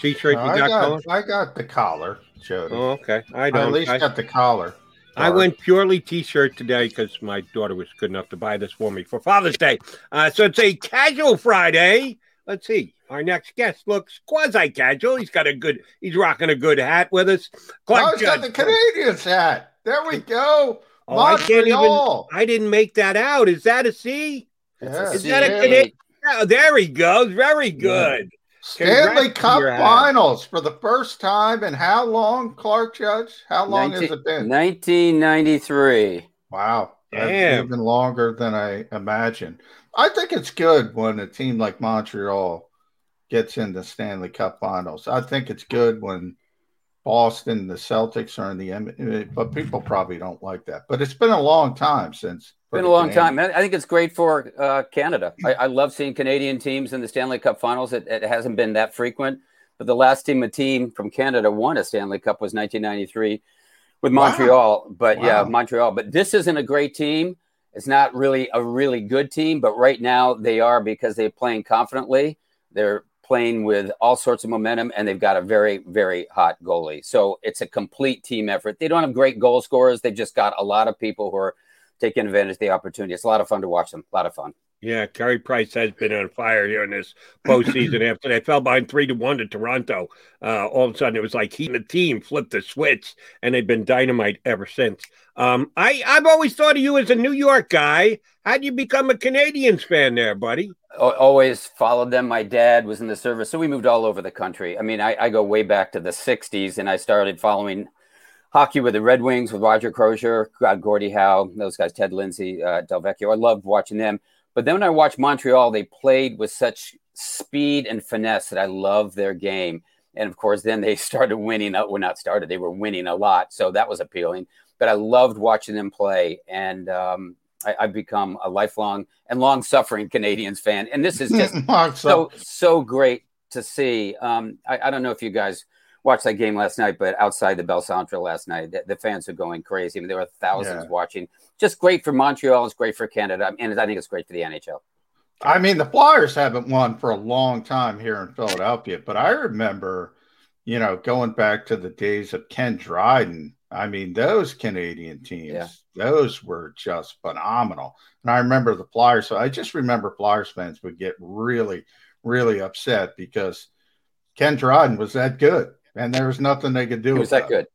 t-shirt you I got, got, going? I got the collar, Jody. Oh, okay. I I don't. at least I- got the collar. I went purely t-shirt today because my daughter was good enough to buy this for me for Father's Day. Uh, so it's a casual Friday. Let's see. Our next guest looks quasi-casual. He's got a good. He's rocking a good hat with us. Clark Oh, he's got the Judge. Canadians hat. There we go. Oh, I can't even. Montreal. I didn't make that out. Is that a C? Yeah. Is that a Canadian? Oh, there he goes. Very good. Stanley Congrats Cup on your hat. Finals for the first time in how long, Clark Judge? How long has it been? 1993. Wow. That's Damn. even longer than I imagined. I think it's good when a team like Montreal gets in the Stanley Cup Finals. I think it's good when Boston, the Celtics are in the M- but people probably don't like that. But it's been a long time since. Been a long time. I think it's great for uh, Canada. I, I love seeing Canadian teams in the Stanley Cup Finals. It, it hasn't been that frequent, but the last team a team from Canada won a Stanley Cup was 1993 with Wow. Montreal. But yeah, Montreal. But this isn't a great team. It's not really a really good team, but right now they are because they're playing confidently. They're playing with all sorts of momentum, and they've got a very, very hot goalie. So it's a complete team effort. They don't have great goal scorers. They've just got a lot of people who are taking advantage of the opportunity. It's a lot of fun to watch them. A lot of fun. Yeah, Carey Price has been on fire here in this postseason. *clears throat* after they fell behind three to one to Toronto, uh, all of a sudden it was like he and the team flipped the switch, and they've been dynamite ever since. Um, I I've always thought of you as a New York guy. How'd you become a Canadiens fan there, buddy? Always followed them. My dad was in the service, so we moved all over the country. I mean, I, I go way back to the '60s, and I started following hockey with the Red Wings with Roger Crozier, God, Gordie Howe, those guys, Ted Lindsay, uh, Delvecchio. I loved watching them. But then when I watched Montreal, they played with such speed and finesse that I love their game. And of course, then they *laughs* started winning. Well, not started; they were winning a lot, so that was appealing. But I loved watching them play, and um, I, have become a lifelong and long-suffering Canadiens fan. And this is just *laughs* so so great to see. Um, I, I, don't know if you guys watched that game last night, but outside the Bell Centre last night, the, the, fans are going crazy. I mean, there were thousands yeah. watching. Just great for Montreal. It's great for Canada, and I think it's great for the NHL. I mean, the Flyers haven't won for a long time here in Philadelphia, but I remember, you know, going back to the days of Ken Dryden. I mean, those Canadian teams, yeah. those were just phenomenal. And I remember the Flyers. So I just remember Flyers fans would get really, really upset because Ken Dryden was that good and there was nothing they could do. It was that, that good.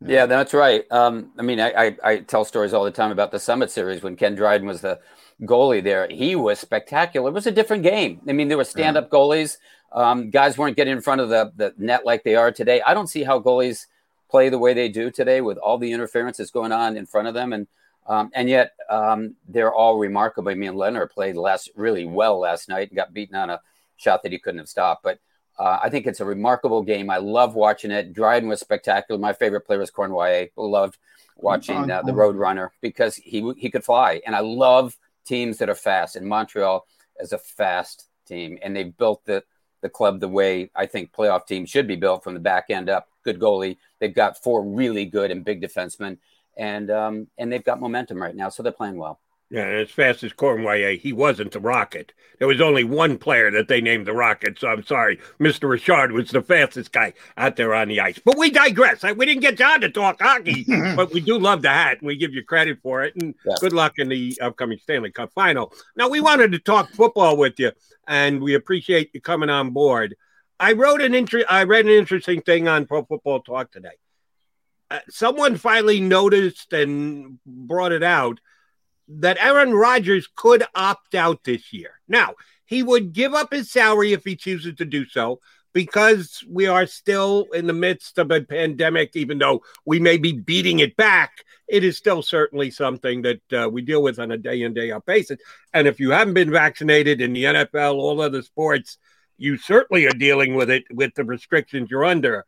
Yeah. yeah, that's right. Um, I mean, I, I, I, tell stories all the time about the Summit Series when Ken Dryden was the goalie there. He was spectacular. It was a different game. I mean, there were stand up yeah. goalies. Um, guys weren't getting in front of the, the net like they are today. I don't see how goalies play the way they do today with all the interference that's going on in front of them. And um, and yet um, they're all remarkable. I mean, Leonard played last really well last night and got beaten on a shot that he couldn't have stopped. But uh, I think it's a remarkable game. I love watching it. Dryden was spectacular. My favorite player was Cournoyer. Loved watching uh, the Road Runner because he he could fly, and I love teams that are fast. And Montreal is a fast team, and they've built the the club the way I think playoff teams should be built from the back end up. Good goalie. They've got four really good and big defensemen, and um, and they've got momentum right now, so they're playing well. Yeah, as fast as Cournoyer, he wasn't the Rocket. There was only one player that they named the Rocket, so I'm sorry. Mr. Richard was the fastest guy out there on the ice. But we digress. We didn't get John to talk hockey, *laughs* but we do love the hat, and we give you credit for it. And yeah. good luck in the upcoming Stanley Cup final. Now, we wanted to talk football with you, and we appreciate you coming on board. I wrote an inter- I read an interesting thing on Pro Football Talk today. Uh, someone finally noticed and brought it out – that Aaron Rodgers could opt out this year. Now, he would give up his salary if he chooses to do so because we are still in the midst of a pandemic, even though we may be beating it back. It is still certainly something that uh, we deal with on a day in, day out basis. And if you haven't been vaccinated in the NFL, all other sports, you certainly are dealing with it with the restrictions you're under.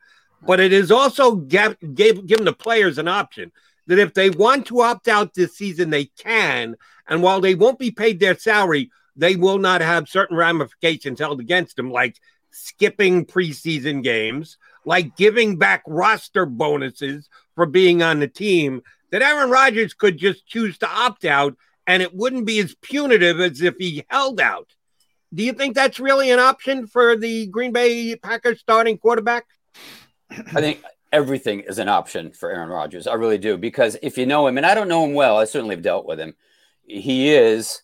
But it is also given the players an option that if they want to opt out this season, they can. And while they won't be paid their salary, they will not have certain ramifications held against them, like skipping preseason games, like giving back roster bonuses for being on the team, that Aaron Rodgers could just choose to opt out and it wouldn't be as punitive as if he held out. Do you think that's really an option for the Green Bay Packers starting quarterback? I think everything is an option for Aaron Rodgers. I really do because if you know him, and I don't know him well, I certainly have dealt with him. He is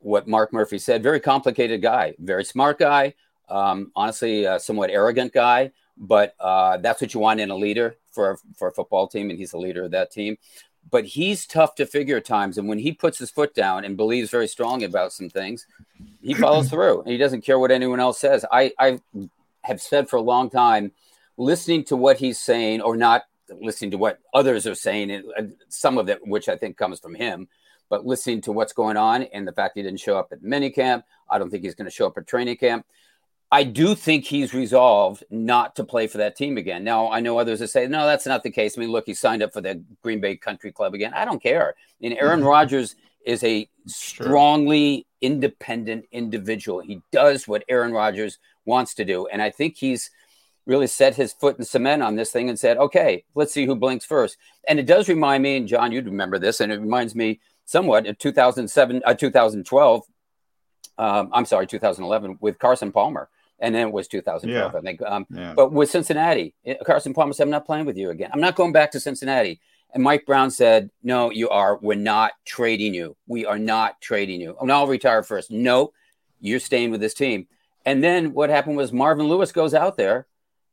what Mark Murphy said, very complicated guy, very smart guy, um, honestly, a somewhat arrogant guy, but uh, that's what you want in a leader for for a football team, and he's the leader of that team. But he's tough to figure at times, and when he puts his foot down and believes very strongly about some things, he follows *clears throat* through, and he doesn't care what anyone else says. I I have said for a long time listening to what he's saying or not listening to what others are saying, and some of it, which I think comes from him, but listening to what's going on and the fact he didn't show up at minicamp. I don't think he's going to show up at training camp. I do think he's resolved not to play for that team again. Now, I know others that say, no, that's not the case. I mean, look, he signed up for the Green Bay Country Club again. I don't care. And Aaron mm-hmm. Rodgers is a strongly independent individual. He does what Aaron Rodgers wants to do. And I think he's really set his foot in cement on this thing and said, okay, let's see who blinks first. And it does remind me, and John, you'd remember this, and it reminds me somewhat of 2007, uh, 2012. Um, I'm sorry, 2011 with Carson Palmer. And then it was 2012, yeah. I think. Um, yeah. But with Cincinnati, eh, Carson Palmer said, I'm not playing with you again. I'm not going back to Cincinnati. And Mike Brown said, No, you are. We're not trading you. We are not trading you. And I'll retire first. No, you're staying with this team. And then what happened was Marvin Lewis goes out there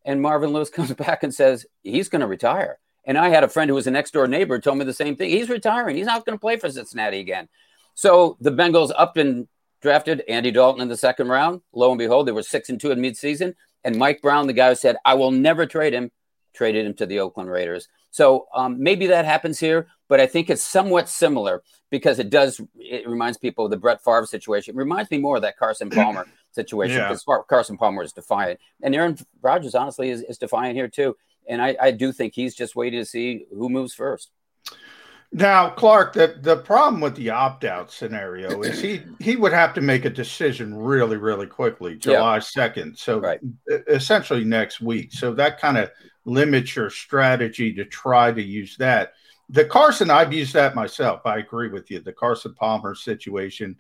and Marvin Lewis *laughs* comes back and says he's going to retire. And I had a friend who was a next door neighbor told me the same thing. He's retiring. He's not going to play for Cincinnati again. So the Bengals up and drafted Andy Dalton in the second round. Lo and behold, they were six and two in midseason. And Mike Brown, the guy who said, I will never trade him, traded him to the Oakland Raiders. So um, maybe that happens here, but I think it's somewhat similar because it does. It reminds people of the Brett Favre situation. It reminds me more of that Carson Palmer *clears throat* situation because yeah. Carson Palmer is defiant, and Aaron Rodgers honestly is, is defiant here too. And I, I do think he's just waiting to see who moves first. Now, Clark, the, the problem with the opt out scenario is he *clears throat* he would have to make a decision really, really quickly, July second. So right. essentially next week. So that kind of limits your strategy to try to use that. The Carson, I've used that myself. I agree with you. The Carson Palmer situation,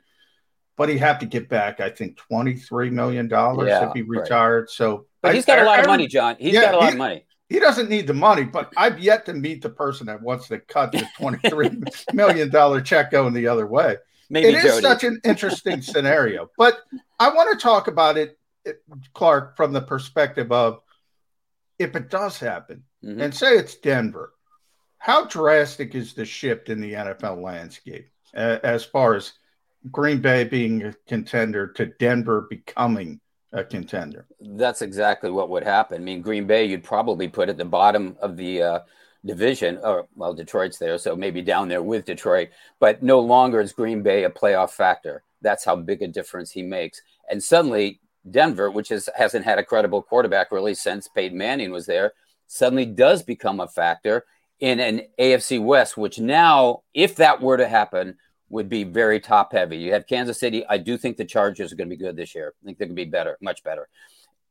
but he had to get back, I think, twenty three million dollars yeah, if he retired. Right. So, but I, he's got I, a lot I, of money, John. He's yeah, got a lot he, of money. He doesn't need the money, but I've yet to meet the person that wants to cut the twenty three *laughs* million dollar check going the other way. Maybe it Jody. is such an interesting scenario, but I want to talk about it, Clark, from the perspective of if it does happen, mm-hmm. and say it's Denver, how drastic is the shift in the NFL landscape uh, as far as Green Bay being a contender to Denver becoming a contender? That's exactly what would happen. I mean, Green Bay, you'd probably put at the bottom of the uh, division, or well, Detroit's there, so maybe down there with Detroit, but no longer is Green Bay a playoff factor. That's how big a difference he makes. And suddenly, Denver, which is, hasn't had a credible quarterback really since Peyton Manning was there, suddenly does become a factor in an AFC West, which now, if that were to happen, would be very top heavy. You have Kansas City. I do think the Chargers are going to be good this year. I think they're going to be better, much better.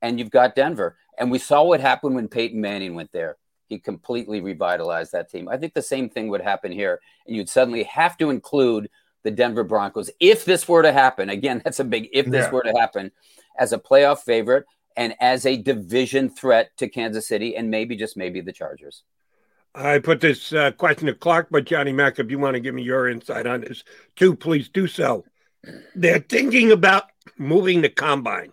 And you've got Denver. And we saw what happened when Peyton Manning went there. He completely revitalized that team. I think the same thing would happen here. And you'd suddenly have to include the Denver Broncos if this were to happen. Again, *laughs* that's a big if this yeah. were to happen as a playoff favorite and as a division threat to Kansas City and maybe just maybe the Chargers. I put this uh, question to Clark, but Johnny Mack, if you want to give me your insight on this too, please do so. They're thinking about moving the combine.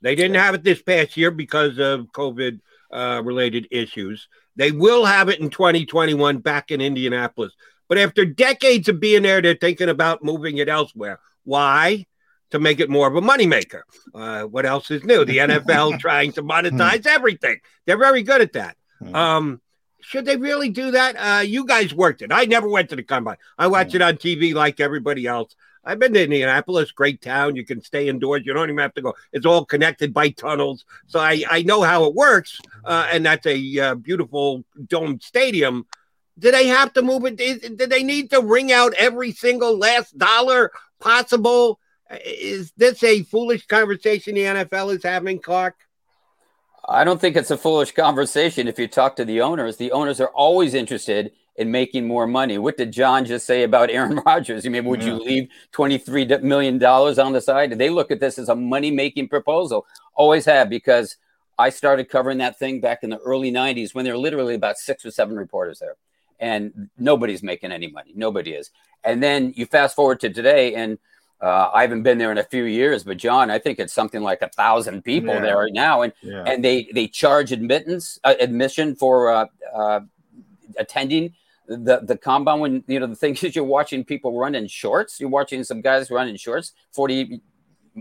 They didn't have it this past year because of COVID uh, related issues. They will have it in 2021 back in Indianapolis. But after decades of being there, they're thinking about moving it elsewhere. Why? To make it more of a moneymaker. Uh, what else is new? The NFL *laughs* trying to monetize everything. They're very good at that. Hmm. Um, should they really do that? Uh, you guys worked it. I never went to the combine. I watch mm. it on TV like everybody else. I've been to Indianapolis, great town. You can stay indoors. You don't even have to go. It's all connected by tunnels. So I, I know how it works. Uh, and that's a uh, beautiful domed stadium. Do they have to move it? Do they need to wring out every single last dollar possible? Is this a foolish conversation the NFL is having, Clark? I don't think it's a foolish conversation. If you talk to the owners, the owners are always interested in making more money. What did John just say about *laughs* Aaron Rodgers? I mean, would yeah. you leave $23 million on the side? They look at this as a money making proposal. Always have, because I started covering that thing back in the early 90s when there were literally about six or seven reporters there. And nobody's making any money. Nobody is. And then you fast forward to today, and uh, I haven't been there in a few years, but John, I think it's something like a thousand people yeah. there right now, and yeah. and they they charge admittance uh, admission for uh, uh, attending the the combine. When you know the thing *laughs* is, you're watching people run in shorts. You're watching some guys run in shorts, forty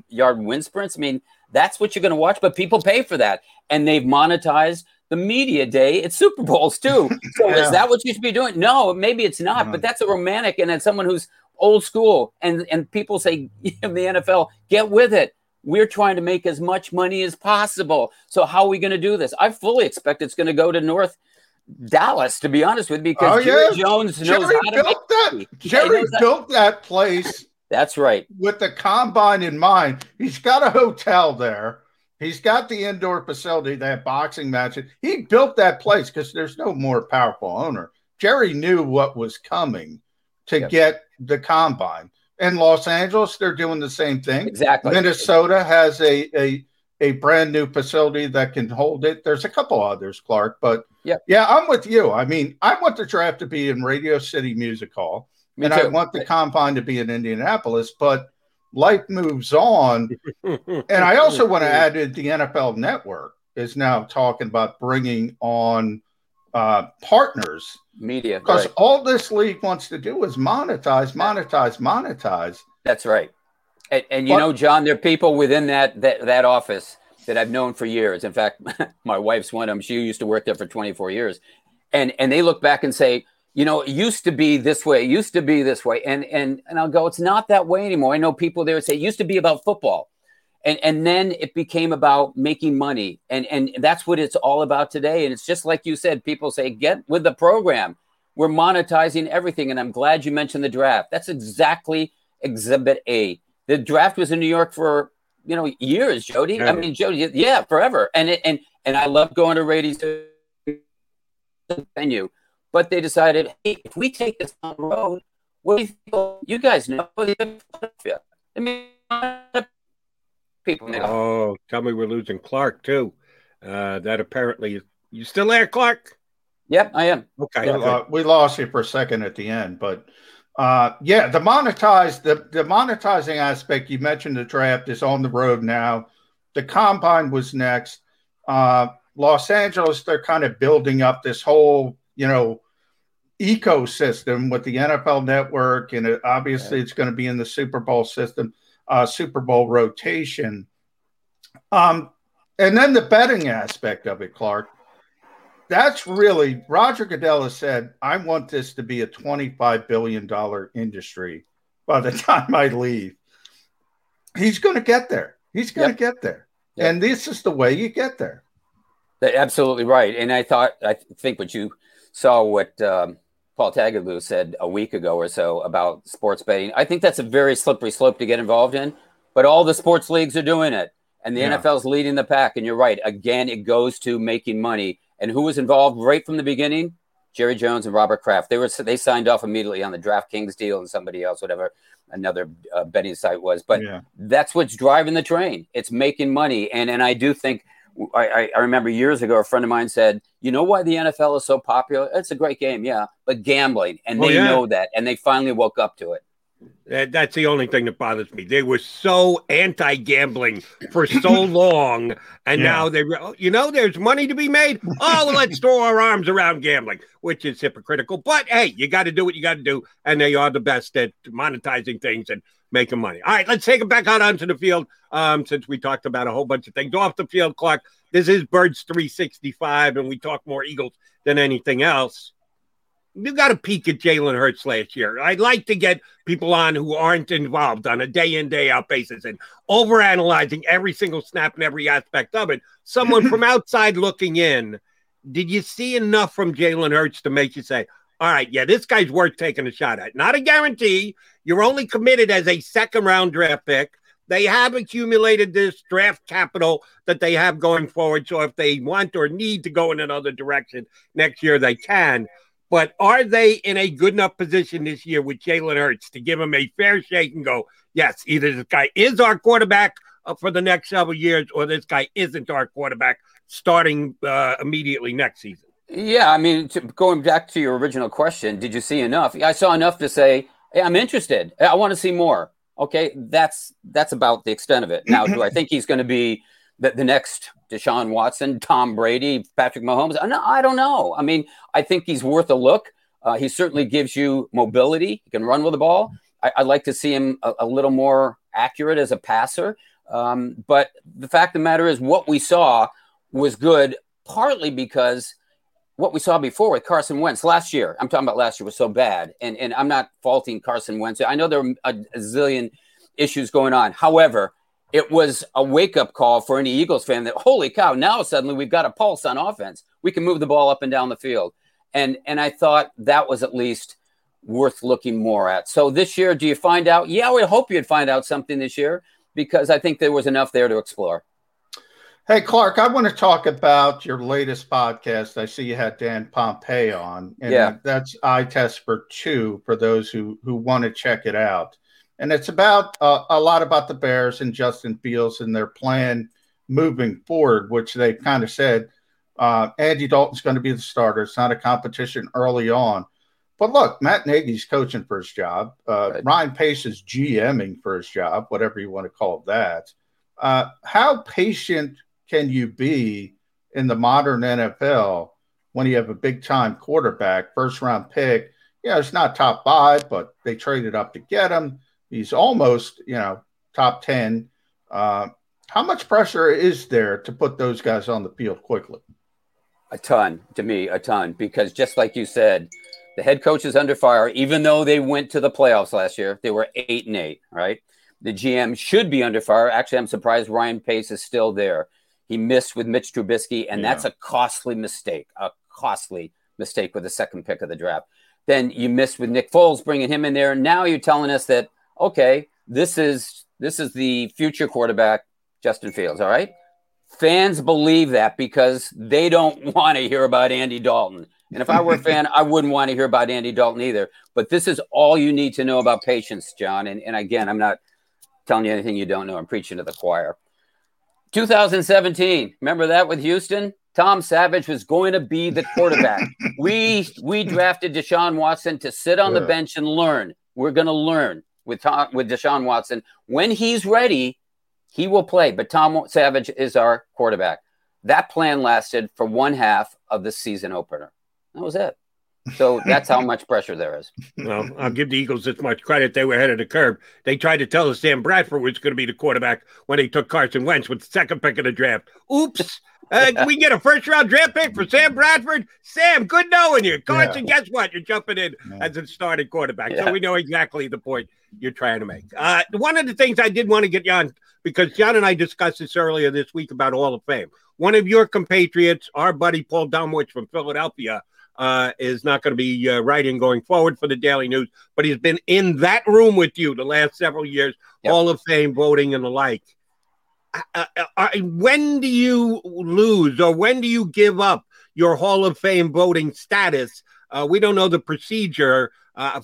yard wind sprints. I mean, that's what you're going to watch, but people pay for that, and they've monetized the media day at Super Bowls too. *laughs* So yeah. is that what you should be doing? No, maybe it's not, but that's a romantic and as someone who's old school. And and people say *laughs* in the NFL, get with it. We're trying to make as much money as possible. So how are we going to do this? I fully expect it's going to go to North Dallas, to be honest with you, because oh, Jerry yeah. Jones knows Jerry how to built that. *laughs* Jerry built that place. That's right. With the combine in mind, he's got a hotel there. He's got the indoor facility, that boxing matches. He built that place because there's no more powerful owner. Jerry knew what was coming to yep. get the combine. In Los Angeles, they're doing the same thing. Exactly. Minnesota has a, a a brand new facility that can hold it. There's a couple others, Clark, but yeah, yeah, I'm with you. I mean, I want the draft to be in Radio City Music Hall, Me and I want the combine to be in Indianapolis, but life moves on. *laughs* and I also want to add that the NFL Network is now talking about bringing on uh, partners media because right. all this league wants to do is monetize, monetize, monetize. That's right. And, and you But- know, John, there are people within that, that that office that I've known for years. In fact, *laughs* my wife's one of them. She used to work there for 24 years, and and they look back and say, you know, it used to be this way. It used to be this way, and and and I'll go, it's not that way anymore. I know people there say it used to be about football, and and then it became about making money, and and that's what it's all about today. And it's just like you said, people say, get with the program. We're monetizing everything, and I'm glad you mentioned the draft. That's exactly Exhibit A. The draft was in New York for you know years, Jody. I mean, Jody, yeah, forever. And it, and and I love going to Rady's venue, but they decided, hey, if we take this on the road, what do you think? You guys know, I mean, people. Make Oh, tell me we're losing Clark too. Uh, that apparently you still there, Clark? Yep, I am. Okay. We, lo- we lost you for a second at the end, but uh, yeah, the monetize the, the monetizing aspect you mentioned the draft is on the road now. The combine was next. Uh, Los Angeles, they're kind of building up this whole, you know, ecosystem with the NFL network, and it, obviously it's going to be in the Super Bowl system, uh, Super Bowl rotation. Um, and then the betting aspect of it, Clark that's really Roger Goodell has said, I want this to be a $25 billion industry by the *laughs* time I leave. He's going to get there. He's going to get there. And this is the way you get there. Absolutely right. And I thought, I think what you saw, what um, Paul Tagliabue said a week ago or so about sports betting, I think that's a very slippery slope to get involved in. But all the sports leagues are doing it, and the Yeah. NFL's leading the pack. And you're right. Again, it goes to making money. And who was involved right from the beginning? Jerry Jones and Robert Kraft. They were they signed off immediately on the DraftKings deal and somebody else, whatever another uh, betting site was. But Yeah. that's what's driving the train. It's making money, and and I do think I, I- remember years ago a friend of mine said, "You know why the NFL is so popular? It's a great game, yeah, but gambling, and Oh, they yeah. know that, and they finally woke up to it." That, that's the only thing that bothers me. They were so anti-gambling for so *laughs* long, and Yeah. now they, oh, you know, there's money to be made. Oh, let's throw our arms around gambling, which is hypocritical. But hey, you got to do what you got to do, and they are the best at monetizing things and making money. All right, let's take it back out onto the field. Um, since we talked about a whole bunch of things off the field, Clark. This is Birds 365, and we talk more Eagles than anything else you got to peek at Jalen Hurts last year. I'd like to get people on who aren't involved on a day in, day out basis and overanalyzing every single snap and every aspect of it. Someone *laughs* from outside looking in, did you see enough from Jalen Hurts to make you say, all right, yeah, this guy's worth taking a shot at? Not a guarantee. You're only committed as a second round draft pick. They have accumulated this draft capital that they have going forward. So if they want or need to go in another direction next year, they can. But are they in a good enough position this year with Jalen Hurts to give him a fair shake and go, yes, either this guy is our quarterback uh, for the next several years or this guy isn't our quarterback starting uh, immediately next season? Yeah, I mean, to, going back to your original question, did you see enough? I saw enough to say, hey, I'm interested. I want to see more. Okay, that's that's about the extent of it. Now, do I *clears throat* think he's going to be the, the next Deshaun Watson, Tom Brady, Patrick Mahomes? Uh, No, I don't know. I mean, I think he's worth a look. Uh, he certainly gives you mobility. He can run with the ball. I, I'd like to see him a, a little more accurate as a passer. Um, but the fact of the matter is, what we saw was good, partly because what we saw before with Carson Wentz last year, I'm talking about last year, was so bad. And, and I'm not faulting Carson Wentz. I know there are a, zillion issues going on. However, it was a wake up call for any Eagles fan that, holy cow, now suddenly we've got a pulse on offense. We can move the ball up and down the field. And, and I thought that was at least worth looking more at. So this year, do you find out? Yeah, would hope you'd find out something this year because I think there was enough there to explore. Hey, Clark, I want to talk about your latest podcast. I see you had Dan Pompey on, and Yeah. that's Eye Test for Two for those who who want to check it out. And it's about uh, a lot about the Bears and Justin Fields and their plan moving forward, which they kind of said uh, Andy Dalton's going to be the starter. It's not a competition early on. But look, Matt Nagy's coaching for his job. Uh, right. Ryan Pace is GMing for his job, whatever you want to call that. Uh, how patient can you be in the modern NFL when you have a big time quarterback, first round pick? You know, it's not top five, but they traded up to get him. He's almost, you know, top 10. Uh, how much pressure is there to put those guys on the field quickly? A ton to me, a ton, because just like you said, the head coach is under fire, even though they went to the playoffs last year. They were eight and eight, right? The GM should be under fire. Actually, I'm surprised Ryan Pace is still there. He missed with Mitch Trubisky, and yeah. that's a costly mistake, a costly mistake with the second pick of the draft. Then you missed with Nick Foles, bringing him in there. Now you're telling us that okay, this is this is the future quarterback, Justin Fields. All right, fans believe that because they don't *laughs* want to hear about Andy Dalton. And if I were a *laughs* fan, I wouldn't want to hear about Andy Dalton either. But this is all you need to know about patience, John. And, and again, I'm not telling you anything you don't know. I'm preaching to the choir. 2017, remember that with Houston? Tom Savage was going to be the quarterback. *laughs* we we drafted Deshaun Watson to sit on yeah. the bench and learn. We're going to learn with Tom, with Deshaun Watson. When he's ready, he will play. But Tom Savage is our quarterback. That plan lasted for one half of the season opener. That was it. So that's how much pressure there is. Well, I'll give the Eagles this much credit. They were ahead of the curve. They tried to tell us Sam Bradford was going to be the quarterback when they took Carson Wentz with the second pick of the draft. Oops. Uh, *laughs* we get a first round draft pick for Sam Bradford. Sam, good knowing you. Carson, yeah. guess what? You're jumping in yeah. as a starting quarterback. Yeah. So we know exactly the point you're trying to make. Uh, one of the things I did want to get you on, because John and I discussed this earlier this week about Hall of Fame. One of your compatriots, our buddy Paul Domowitch from Philadelphia, uh, is not going to be uh, writing going forward for the Daily News, but he's been in that room with you the last several years, yep. Hall of Fame voting and the like. Uh, uh, uh, when do you lose or when do you give up your Hall of Fame voting status? Uh, we don't know the procedure.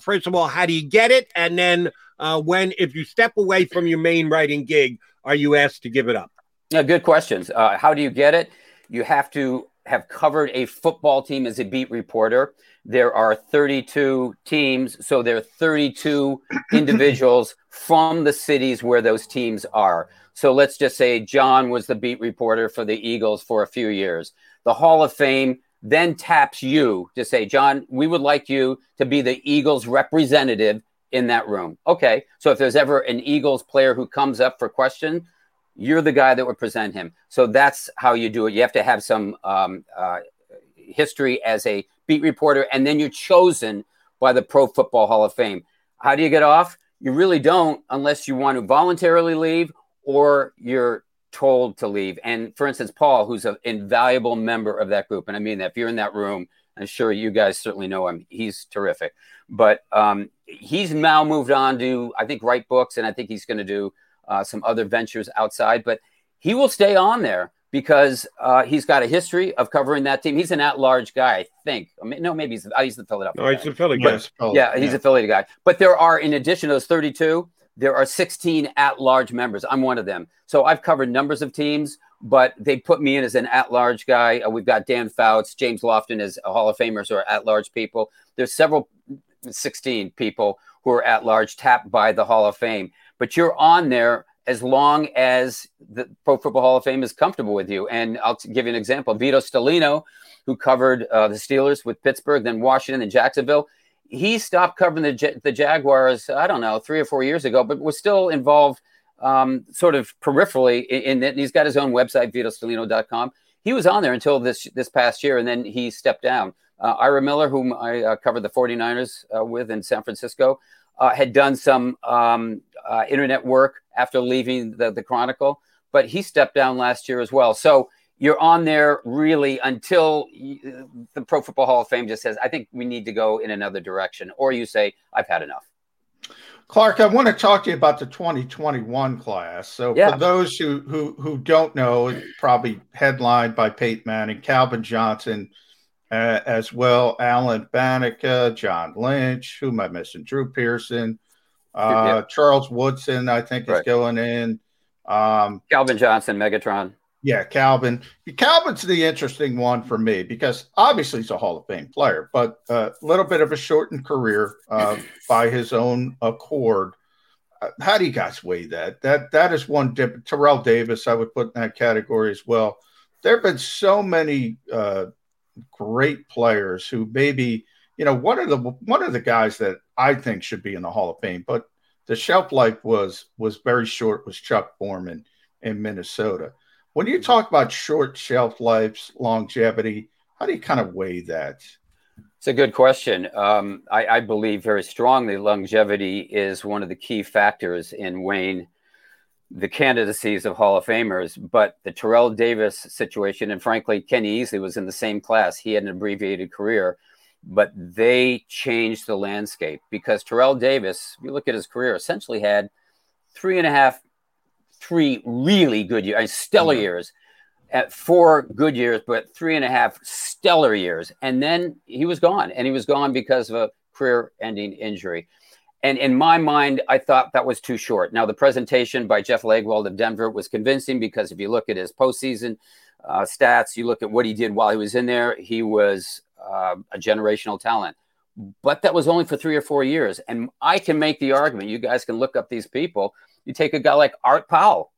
first of all, how do you get it? And then when, if you step away from your main writing gig, are you asked to give it up? Yeah, good questions. how do you get it? You have to have covered a football team as a beat reporter. There are 32 teams, so there are 32 *clears throat* individuals from the cities where those teams are. So let's just say John was the beat reporter for the Eagles for a few years. The Hall of Fame then taps you to say, John, we would like you to be the Eagles representative in that room. Okay. So if there's ever an Eagles player who comes up for question, you're the guy that would present him. So that's how you do it. You have to have some um, uh, history as a beat reporter, and then you're chosen by the Pro Football Hall of Fame. How do you get off? You really don't unless you want to voluntarily leave or you're told to leave. And for instance, Paul, who's an invaluable member of that group, and I mean that if you're in that room, I'm sure you guys certainly know him. He's terrific. But um, he's now moved on to, I think, write books, and I think he's going to do uh, some other ventures outside, but he will stay on there because uh, he's got a history of covering that team. He's an at-large guy, I think. I mean, no, maybe he's, oh, he's the Philadelphia. No, he's the Philly guy. But, yeah, he's yeah. a Philly guy. But there are, in addition to those 32, there are 16 at-large members. I'm one of them. So I've covered numbers of teams, but they put me in as an at-large guy. Uh, we've got Dan Fouts, James Lofton as Hall of Famers or at-large people. There's several 16 people who are at-large tapped by the Hall of Fame but you're on there as long as the Pro Football Hall of Fame is comfortable with you. And I'll give you an example. Vito Stellino, who covered uh, the Steelers with Pittsburgh, then Washington and Jacksonville, he stopped covering the, the Jaguars, I don't know, three or four years ago, but was still involved um, sort of peripherally in, in He's got his own website, vitostellino.com. He was on there until this, this past year, and then he stepped down. Uh, Ira Miller, whom I uh, covered the 49ers uh, with in San Francisco, uh, had done some um, uh, internet work after leaving the, the Chronicle, but he stepped down last year as well. So you're on there really until the Pro Football Hall of Fame just says, I think we need to go in another direction, or you say, I've had enough. Clark, I want to talk to you about the 2021 class. So, yeah. for those who, who who don't know, probably headlined by Peyton Manning, Calvin Johnson, uh, as well. Alan Faneca, John Lynch. Who am I missing? Drew Pearson, uh, Charles Woodson. I think right. is going in. Um, Calvin Johnson, Megatron. Yeah, Calvin. Calvin's the interesting one for me because obviously he's a Hall of Fame player, but a little bit of a shortened career uh, *laughs* by his own accord. Uh, how do you guys weigh that? That that is one. Dip. Terrell Davis, I would put in that category as well. There have been so many uh, great players who maybe you know one of the one of the guys that I think should be in the Hall of Fame, but the shelf life was was very short. Was Chuck Foreman in Minnesota? When you talk about short shelf lives, longevity, how do you kind of weigh that? It's a good question. Um, I, I, believe very strongly longevity is one of the key factors in weighing the candidacies of Hall of Famers. But the Terrell Davis situation, and frankly, Kenny Easley was in the same class. He had an abbreviated career, but they changed the landscape because Terrell Davis, if you look at his career, essentially had three and a half three really good years, stellar mm-hmm. years, at four good years, but three and a half stellar years. And then he was gone, and he was gone because of a career ending injury. And in my mind, I thought that was too short. Now, the presentation by Jeff Legwold of Denver was convincing because if you look at his postseason uh, stats, you look at what he did while he was in there, he was uh, a generational talent. But that was only for three or four years. And I can make the argument, you guys can look up these people you take a guy like Art Powell.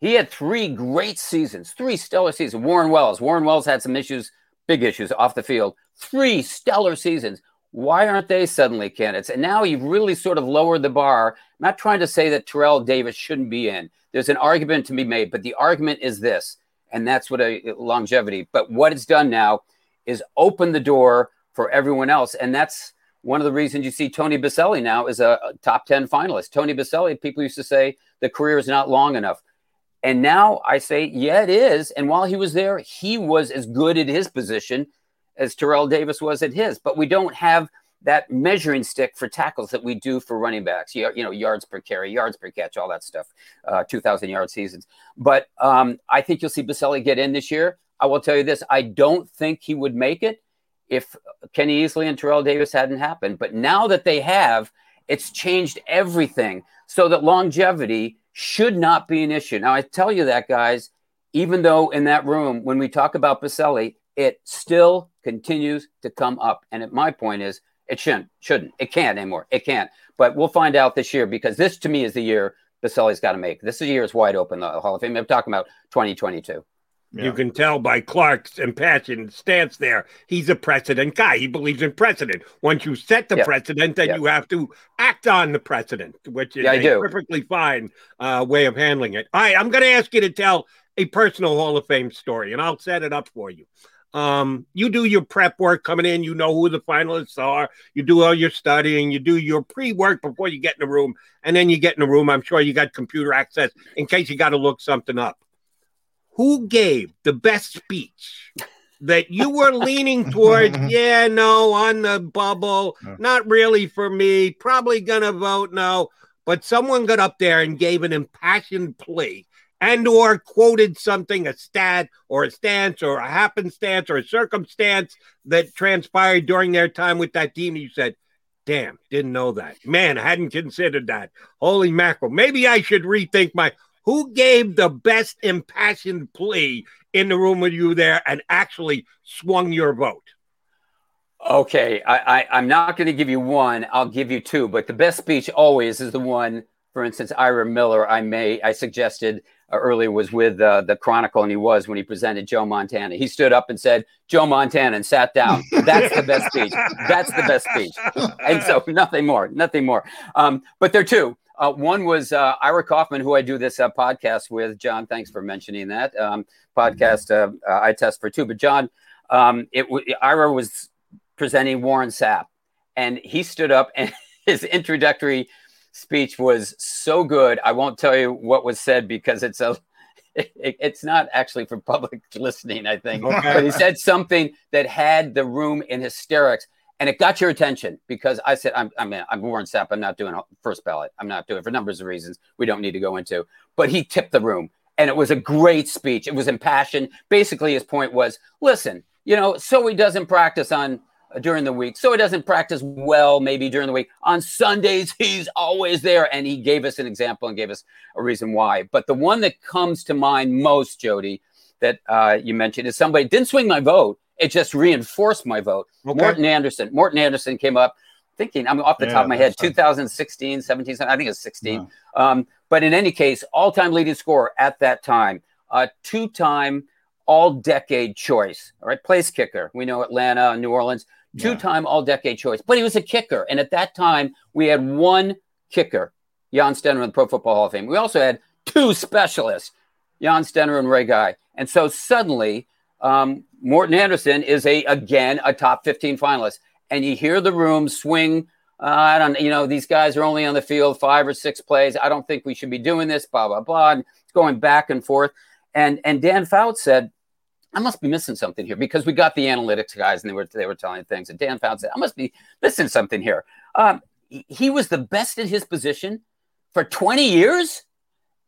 He had three great seasons, three stellar seasons. Warren Wells. Warren Wells had some issues, big issues off the field. Three stellar seasons. Why aren't they suddenly candidates? And now you've really sort of lowered the bar. I'm not trying to say that Terrell Davis shouldn't be in. There's an argument to be made, but the argument is this, and that's what a longevity. But what it's done now is open the door for everyone else, and that's one of the reasons you see Tony Boselli now is a, top 10 finalist. Tony Boselli, people used to say the career is not long enough. And now I say, yeah, it is. And while he was there, he was as good at his position as Terrell Davis was at his. But we don't have that measuring stick for tackles that we do for running backs. You, you know, yards per carry, yards per catch, all that stuff, uh, 2,000 yard seasons. But um, I think you'll see Boselli get in this year. I will tell you this I don't think he would make it if Kenny Easley and Terrell Davis hadn't happened. But now that they have, it's changed everything so that longevity should not be an issue. Now, I tell you that, guys, even though in that room, when we talk about Boselli, it still continues to come up. And my point is, it shouldn't, shouldn't, it can't anymore. It can't. But we'll find out this year because this to me is the year Boselli's got to make. This is the year is wide open, the Hall of Fame. I'm talking about 2022. Yeah. You can tell by Clark's impassioned stance there. He's a precedent guy. He believes in precedent. Once you set the yeah. precedent, then yeah. you have to act on the precedent, which is a perfectly fine uh, way of handling it. All right, I'm going to ask you to tell a personal Hall of Fame story, and I'll set it up for you. Um, you do your prep work coming in, you know who the finalists are, you do all your studying, you do your pre work before you get in the room, and then you get in the room. I'm sure you got computer access in case you got to look something up who gave the best speech that you were leaning towards? *laughs* yeah, no, on the bubble, not really for me, probably gonna vote no. But someone got up there and gave an impassioned plea and or quoted something, a stat or a stance or a happenstance or a circumstance that transpired during their time with that team. You said, damn, didn't know that. Man, I hadn't considered that. Holy mackerel. Maybe I should rethink my who gave the best impassioned plea in the room with you there and actually swung your vote? Okay, I, I, am not going to give you one. I'll give you two. But the best speech always is the one, for instance, Ira Miller. I may I suggested earlier was with uh, the Chronicle, and he was when he presented Joe Montana. He stood up and said Joe Montana and sat down. That's the best speech. That's the best speech. And so *laughs* nothing more, nothing more. Um, but there are two. Uh, one was uh, Ira Kaufman, who I do this uh, podcast with. John, thanks for mentioning that um, podcast. Uh, uh, Eye Test for Two, but John, um, it w- Ira was presenting Warren Sapp, and he stood up, and *laughs* his introductory speech was so good. I won't tell you what was said because it's a *laughs* it, it's not actually for public *laughs* listening, I think. But he said something that had the room in hysterics and it got your attention because I said, I'm, I'm, I'm Warren Sapp. I'm not doing a first ballot. I'm not doing it for numbers of reasons we don't need to go into. But he tipped the room and it was a great speech. It was impassioned. Basically, his point was listen, you know, so he doesn't practice on during the week, so he doesn't practice well maybe during the week. On Sundays, *laughs* he's always there, and he gave us an example and gave us a reason why. But the one that comes to mind most, Jody, that uh, you mentioned is somebody didn't swing my vote; it just reinforced my vote. Okay. Morten Andersen. Morten Andersen came up thinking, I'm off the Yeah, top of my head, fine. 2016, 17, I think it's 16. Um, but in any case, all time leading scorer at that time, a two time all decade choice, all right, place kicker. We know Atlanta, New Orleans, two time all decade choice, but he was a kicker. And at that time, we had one kicker, Jan Stenerud in the Pro Football Hall of Fame. We also had two specialists, Jan Stenerud and Ray Guy. And so suddenly, um, Morten Andersen is a again a top 15 finalist, and you hear the room swing. Uh, I don't, you know, these guys are only on the field five or six plays. I don't think we should be doing this. Blah blah blah. And it's going back and forth. And and Dan Fouts said, I must be missing something here because we got the analytics guys and they were they were telling things. And Dan Fouts said, I must be missing something here. Um, he- was the best at his position for 20 years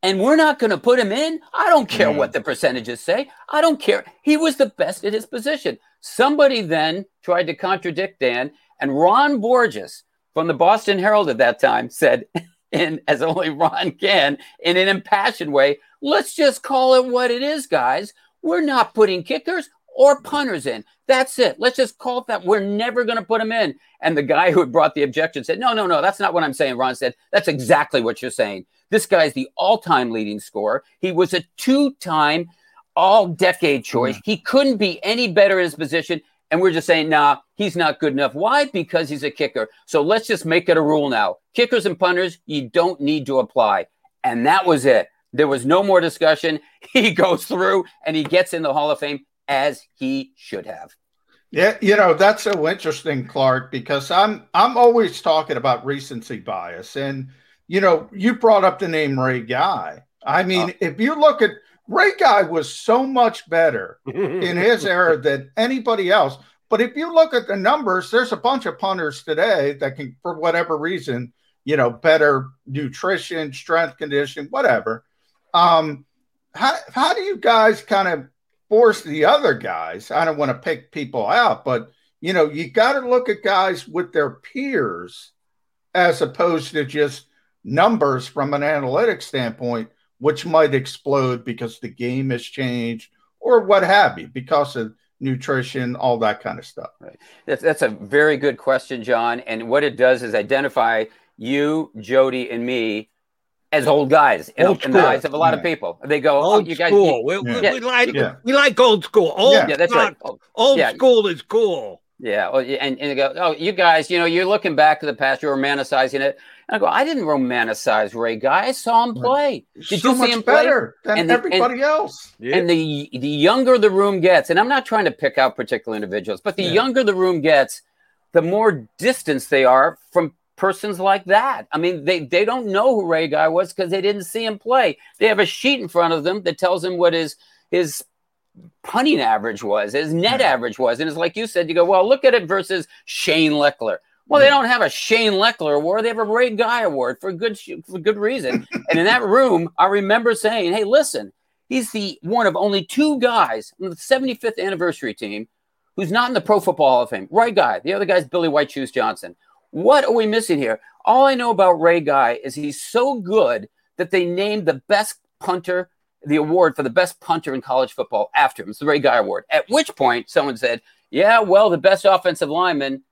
and we're not going to put him in. I don't care what the percentages say. I don't care. He was the best at his position. Somebody then tried to contradict Dan, and Ron Borges from the Boston Herald at that time said, *laughs* in as only Ron can, in an impassioned way, let's just call it what it is, guys. We're not putting kickers or punters in. That's it. Let's just call it that. We're never going to put them in. And the guy who had brought the objection said, No, no, no, that's not what I'm saying. Ron said, That's exactly what you're saying. This guy's the all time leading scorer. He was a two time all decade choice. He couldn't be any better in his position. And we're just saying, nah, he's not good enough. Why? Because he's a kicker. So let's just make it a rule now. Kickers and punters, you don't need to apply. And that was it. There was no more discussion. *laughs* He goes through and he gets in the Hall of Fame as he should have. Yeah, you know that's so interesting, Clark, because I'm I'm always talking about recency bias, and you know you brought up the name Ray Guy. I mean, uh. if you look at Ray Guy was so much better *laughs* in his era than anybody else. But if you look at the numbers, there's a bunch of punters today that can, for whatever reason, you know, better nutrition, strength condition, whatever. Um, how how do you guys kind of force the other guys? I don't want to pick people out, but you know, you got to look at guys with their peers as opposed to just numbers from an analytics standpoint, which might explode because the game has changed or what have you, because of nutrition, all that kind of stuff. Right. That's, that's a very good question, John. And what it does is identify you, Jody, and me as old guys in, Old in the eyes of a lot of people. They go, oh, Old you guys, school. you- We, we- yeah, we like you- we like old school. Old, Yeah, that's right. not- Old Yeah. school is cool. Yeah, well, and, and they go, oh, you guys, you know, you're looking back to the past, you're romanticizing it. And I go, I didn't romanticize Ray Guy. I saw him play. Did So you see much him play? better than the- everybody else. And the the younger the room gets, and I'm not trying to pick out particular individuals, but the Yeah. younger the room gets, the more distance they are from persons like that. I mean, they they don't know who Ray Guy was because they didn't see him play. They have a sheet in front of them that tells them what his his punting average was, his net hmm. average was, and it's like you said, you go, well, look at it versus Shane Lechler. Well, they hmm. don't have a Shane Lechler award; they have a Ray Guy award for good for good reason. and in that *laughs* room, I remember saying, "Hey, listen, he's the one of only two guys on the 75th anniversary team who's not in the Pro Football Hall of Fame. Ray Guy, the other guy's Billy White Shoes Johnson. What are we missing here? All I know about Ray Guy is he's so good that they named the best punter the award for the best punter in college football after him. It's the Ray Guy Award. At which point, someone said, "Yeah, well, the best offensive lineman."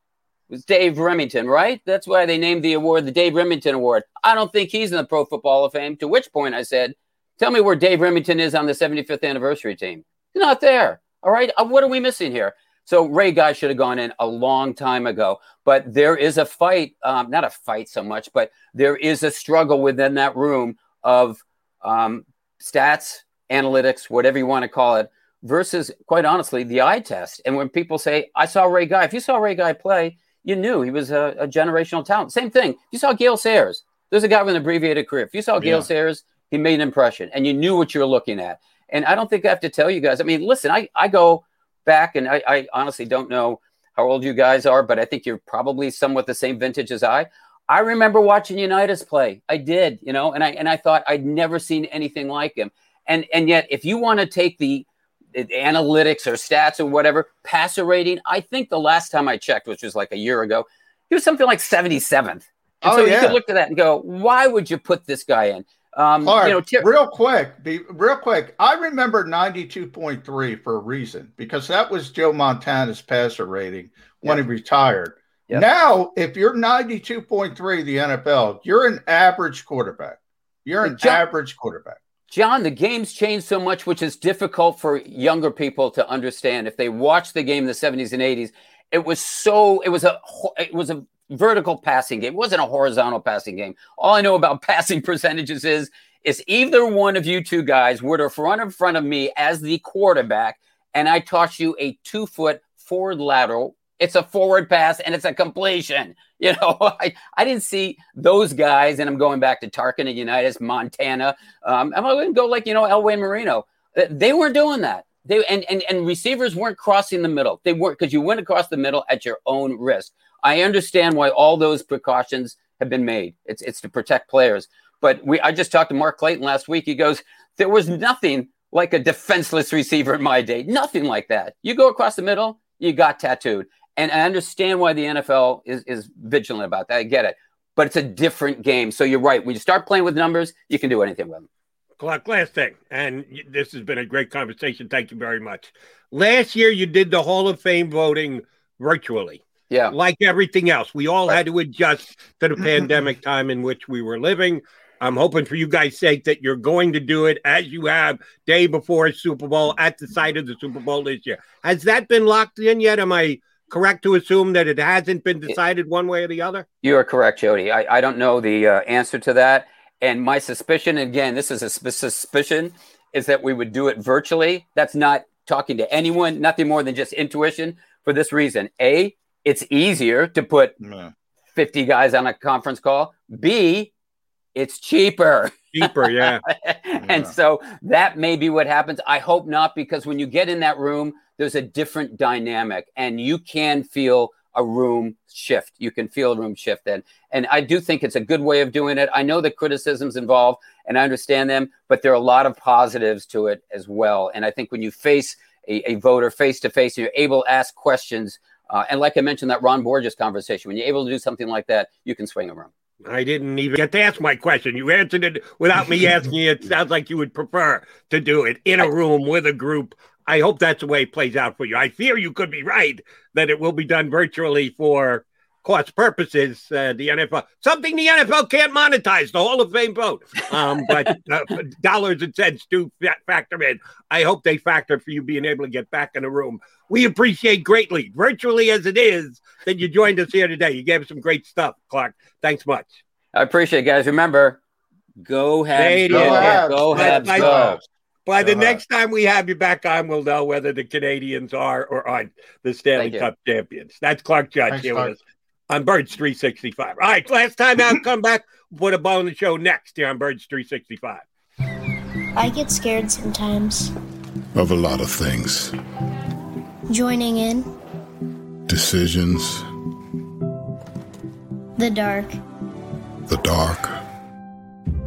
was Dave Rimington, right? That's why they named the award the Dave Rimington Award. I don't think he's in the Pro Football Hall of Fame. To which point I said, Tell me where Dave Rimington is on the 75th anniversary team. He's not there. All right. Uh, What are we missing here? So Ray Guy should have gone in a long time ago. But there is a fight, um, not a fight so much, but there is a struggle within that room of um, stats, analytics, whatever you want to call it, versus, quite honestly, the eye test. And when people say, I saw Ray Guy, if you saw Ray Guy play, you knew he was a, a generational talent. Same thing. If you saw Gale Sayers, there's a guy with an abbreviated career. If you saw Gale Yeah. Sayers, he made an impression and you knew what you were looking at. And I don't think I have to tell you guys. I mean, listen, I, I go back and I, I honestly don't know how old you guys are, but I think you're probably somewhat the same vintage as I. I remember watching Unitas play. I did, you know, and I and I thought I'd never seen anything like him. And and yet, if you want to take the analytics or stats or whatever, passer rating, I think the last time I checked, which was like a year ago, he was something like 77th. And Oh, so yeah. you could look at that and go, why would you put this guy in? Um, Clark, you know, Ter- real quick, be, real quick. I remember 92.3 for a reason because that was Joe Montana's passer rating when he retired. Yep. Now, if you're 92.3 the NFL, you're an average quarterback. You're an John- average quarterback. John, the game's changed so much, which is difficult for younger people to understand. If they watched the game in the 70s and 80s, it was so it was a it was a vertical passing game. It wasn't a horizontal passing game. All I know about *laughs* passing percentages is is either one of you two guys were to run in front of me as the quarterback, and I toss you a two foot forward lateral. It's a forward pass and it's a completion. *laughs* You know, *laughs* I, I didn't see those guys, and I'm going back to Tarkin and Unitas, Montana. Um, I'm going to go like, you know, Elway Marino. They weren't doing that. They and, and and receivers weren't crossing the middle. They weren't because you went across the middle at your own risk. I understand why all those precautions have been made. It's it's to protect players. But we I just talked to Mark Clayton last week. He goes, there was nothing like a defenseless receiver in my day. Nothing like that. You go across the middle, you got tattooed. And I understand why the NFL is, is vigilant about that. I get it. But it's a different game. So you're right. When you start playing with numbers, you can do anything with them. Clark, last thing, and this has been a great conversation. Thank you very much. Last year, you did the Hall of Fame voting virtually. Yeah. Like everything else, we all had to adjust to the *clears throat* pandemic time in which we were living. I'm hoping for you guys' sake that you're going to do it as you have day before Super Bowl at the site of the Super Bowl this year. Has that been locked in yet? Am I correct to assume that it hasn't been decided one way or the other? You are correct, Jody. I, I don't know the uh, answer to that. And my suspicion, again, this is a sp- suspicion, is that we would do it virtually. That's not talking to anyone, nothing more than just intuition for this reason. A, it's easier to put 50 guys on a conference call. B, it's cheaper. Cheaper, yeah. *laughs* and so that may be what happens. I hope not, because when you get in that room, there's a different dynamic and you can feel a room shift. You can feel a room shift then. And I do think it's a good way of doing it. I know the criticisms involved and I understand them, but there are a lot of positives to it as well. And I think when you face a, a voter face to face, you're able to ask questions. Uh, and like I mentioned, that Ron Borges conversation, when you're able to do something like that, you can swing a room. I didn't even get to ask my question. You answered it without me asking. It *laughs* sounds like you would prefer to do it in a room with a group. I hope that's the way it plays out for you. I fear you could be right that it will be done virtually for cost purposes. Uh, the NFL, something the NFL can't monetize, the Hall of Fame vote. Um, *laughs* but uh, dollars and cents do fa- factor in. I hope they factor for you being able to get back in the room. We appreciate greatly, virtually as it is, that you joined us here today. You gave us some great stuff, Clark. Thanks much. I appreciate it, guys. Remember, go Habs, Canadiens. go, Yeah. go By- Habs, by- go. By the next time we have you back on, we'll know whether the Canadiens are or aren't the Stanley Thank you. Cup champions. That's Clark Judge Thanks, here Clark. with us on Birds 365. All right, last time out, come back. Put a ball in the show next here on Birds 365. I get scared sometimes. Of a lot of things. Joining in Decisions, the dark. the dark.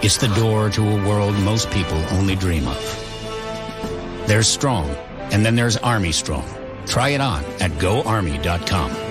It's the door to a world most people only dream of. There's Strong, and then there's Army Strong. Try it on at goarmy.com.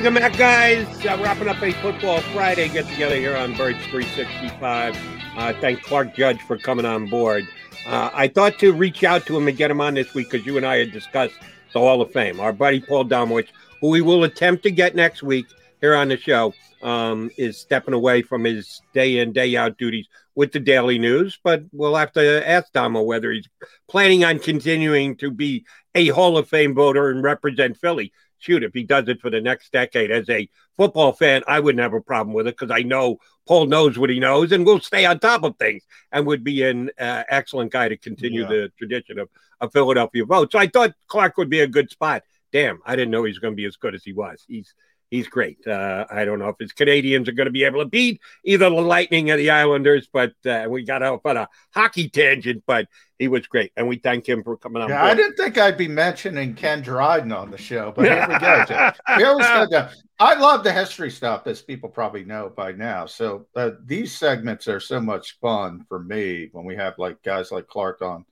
Maga Mac guys, uh, wrapping up a football Friday get together here on Birds 365. Uh, thank Clark Judge for coming on board. Uh, I thought to reach out to him and get him on this week because you and I had discussed the Hall of Fame. Our buddy Paul Domowitch, who we will attempt to get next week here on the show, um, is stepping away from his day in, day out duties with the Daily News. But we'll have to ask Domo whether he's planning on continuing to be a Hall of Fame voter and represent Philly shoot, if he does it for the next decade as a football fan, I wouldn't have a problem with it because I know Paul knows what he knows and will stay on top of things and would be an uh, excellent guy to continue Yeah. the tradition of a Philadelphia vote. So I thought Clark would be a good spot. Damn, I didn't know he was going to be as good as he was. He's he's great. Uh, I don't know if his Canadiens are going to be able to beat either the Lightning or the Islanders, but uh, we got off on a hockey tangent. But he was great, and we thank him for coming on. Yeah, board. I didn't think I'd be mentioning Ken Dryden on the show, but here we go. *laughs* We always go down. I love the history stuff, as people probably know by now. So uh, these segments are so much fun for me when we have like guys like Clark on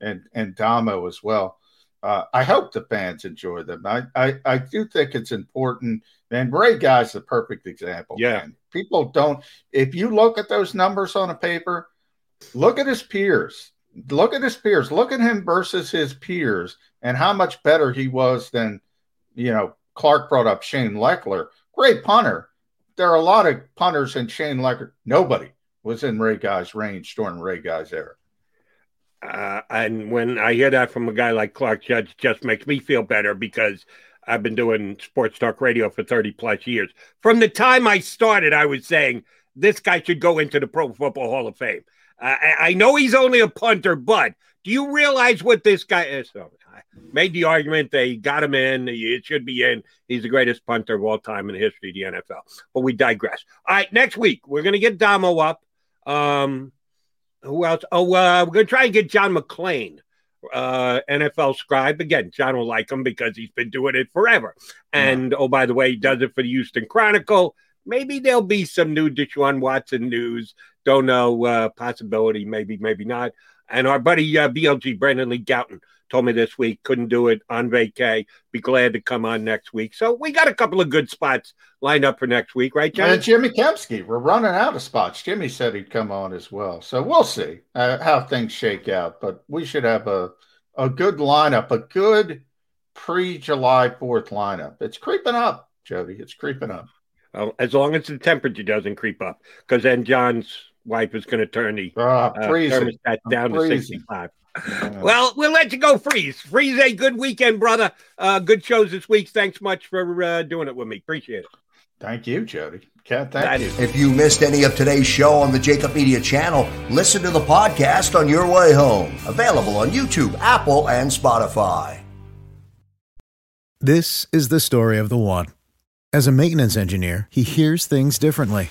and and Domo as well. Uh, I hope the fans enjoy them. I, I I do think it's important. And Ray Guy's the perfect example. Yeah. man. people don't. If you look at those numbers on a paper, look at his peers. Look at his peers. Look at him versus his peers and how much better he was than, you know, Clark brought up Shane Lechler. Great punter. There are a lot of punters in Shane Lechler. Nobody was in Ray Guy's range during Ray Guy's era. Uh, and when I hear that from a guy like Clark Judge, just makes me feel better because I've been doing sports talk radio for 30 plus years. From the time I started, I was saying this guy should go into the Pro Football Hall of Fame. Uh, I, know he's only a punter, but do you realize what this guy is? So I made the argument they got him in. It should be in. He's the greatest punter of all time in the history of the NFL. But we digress. All right, next week we're going to get Domo up. Um, who else? Oh, uh, we're going to try and get John McClain, uh, NFL scribe. Again, John will like him because he's been doing it forever. And oh, by the way, he does it for the Houston Chronicle. Maybe there'll be some new Deshaun Watson news. Don't know. Uh, possibility, maybe, maybe not. And our buddy uh, BLG, Brandon Lee Gowton, told me this week couldn't do it on vacay. Be glad to come on next week. So we got a couple of good spots lined up for next week, right, John? And Jimmy Kempski, we're running out of spots. Jimmy said he'd come on as well. So we'll see uh, how things shake out. But we should have a, a good lineup, a good pre July 4th lineup. It's creeping up, Jody. It's creeping up. Well, as long as the temperature doesn't creep up, because then John's wife is going to turn the Ah, uh, freezing. thermostat down to freezing. 65. Well, we'll let you go, Freeze. Freeze, a good weekend, brother. Uh, good shows this week. Thanks much for uh, doing it with me. Appreciate it. Thank you, Jody. Cat, thank That you. is- If you missed any of today's show on the Jacob Media channel, listen to the podcast on your way home. Available on YouTube, Apple, and Spotify. This is the story of the one. As a maintenance engineer, he hears things differently.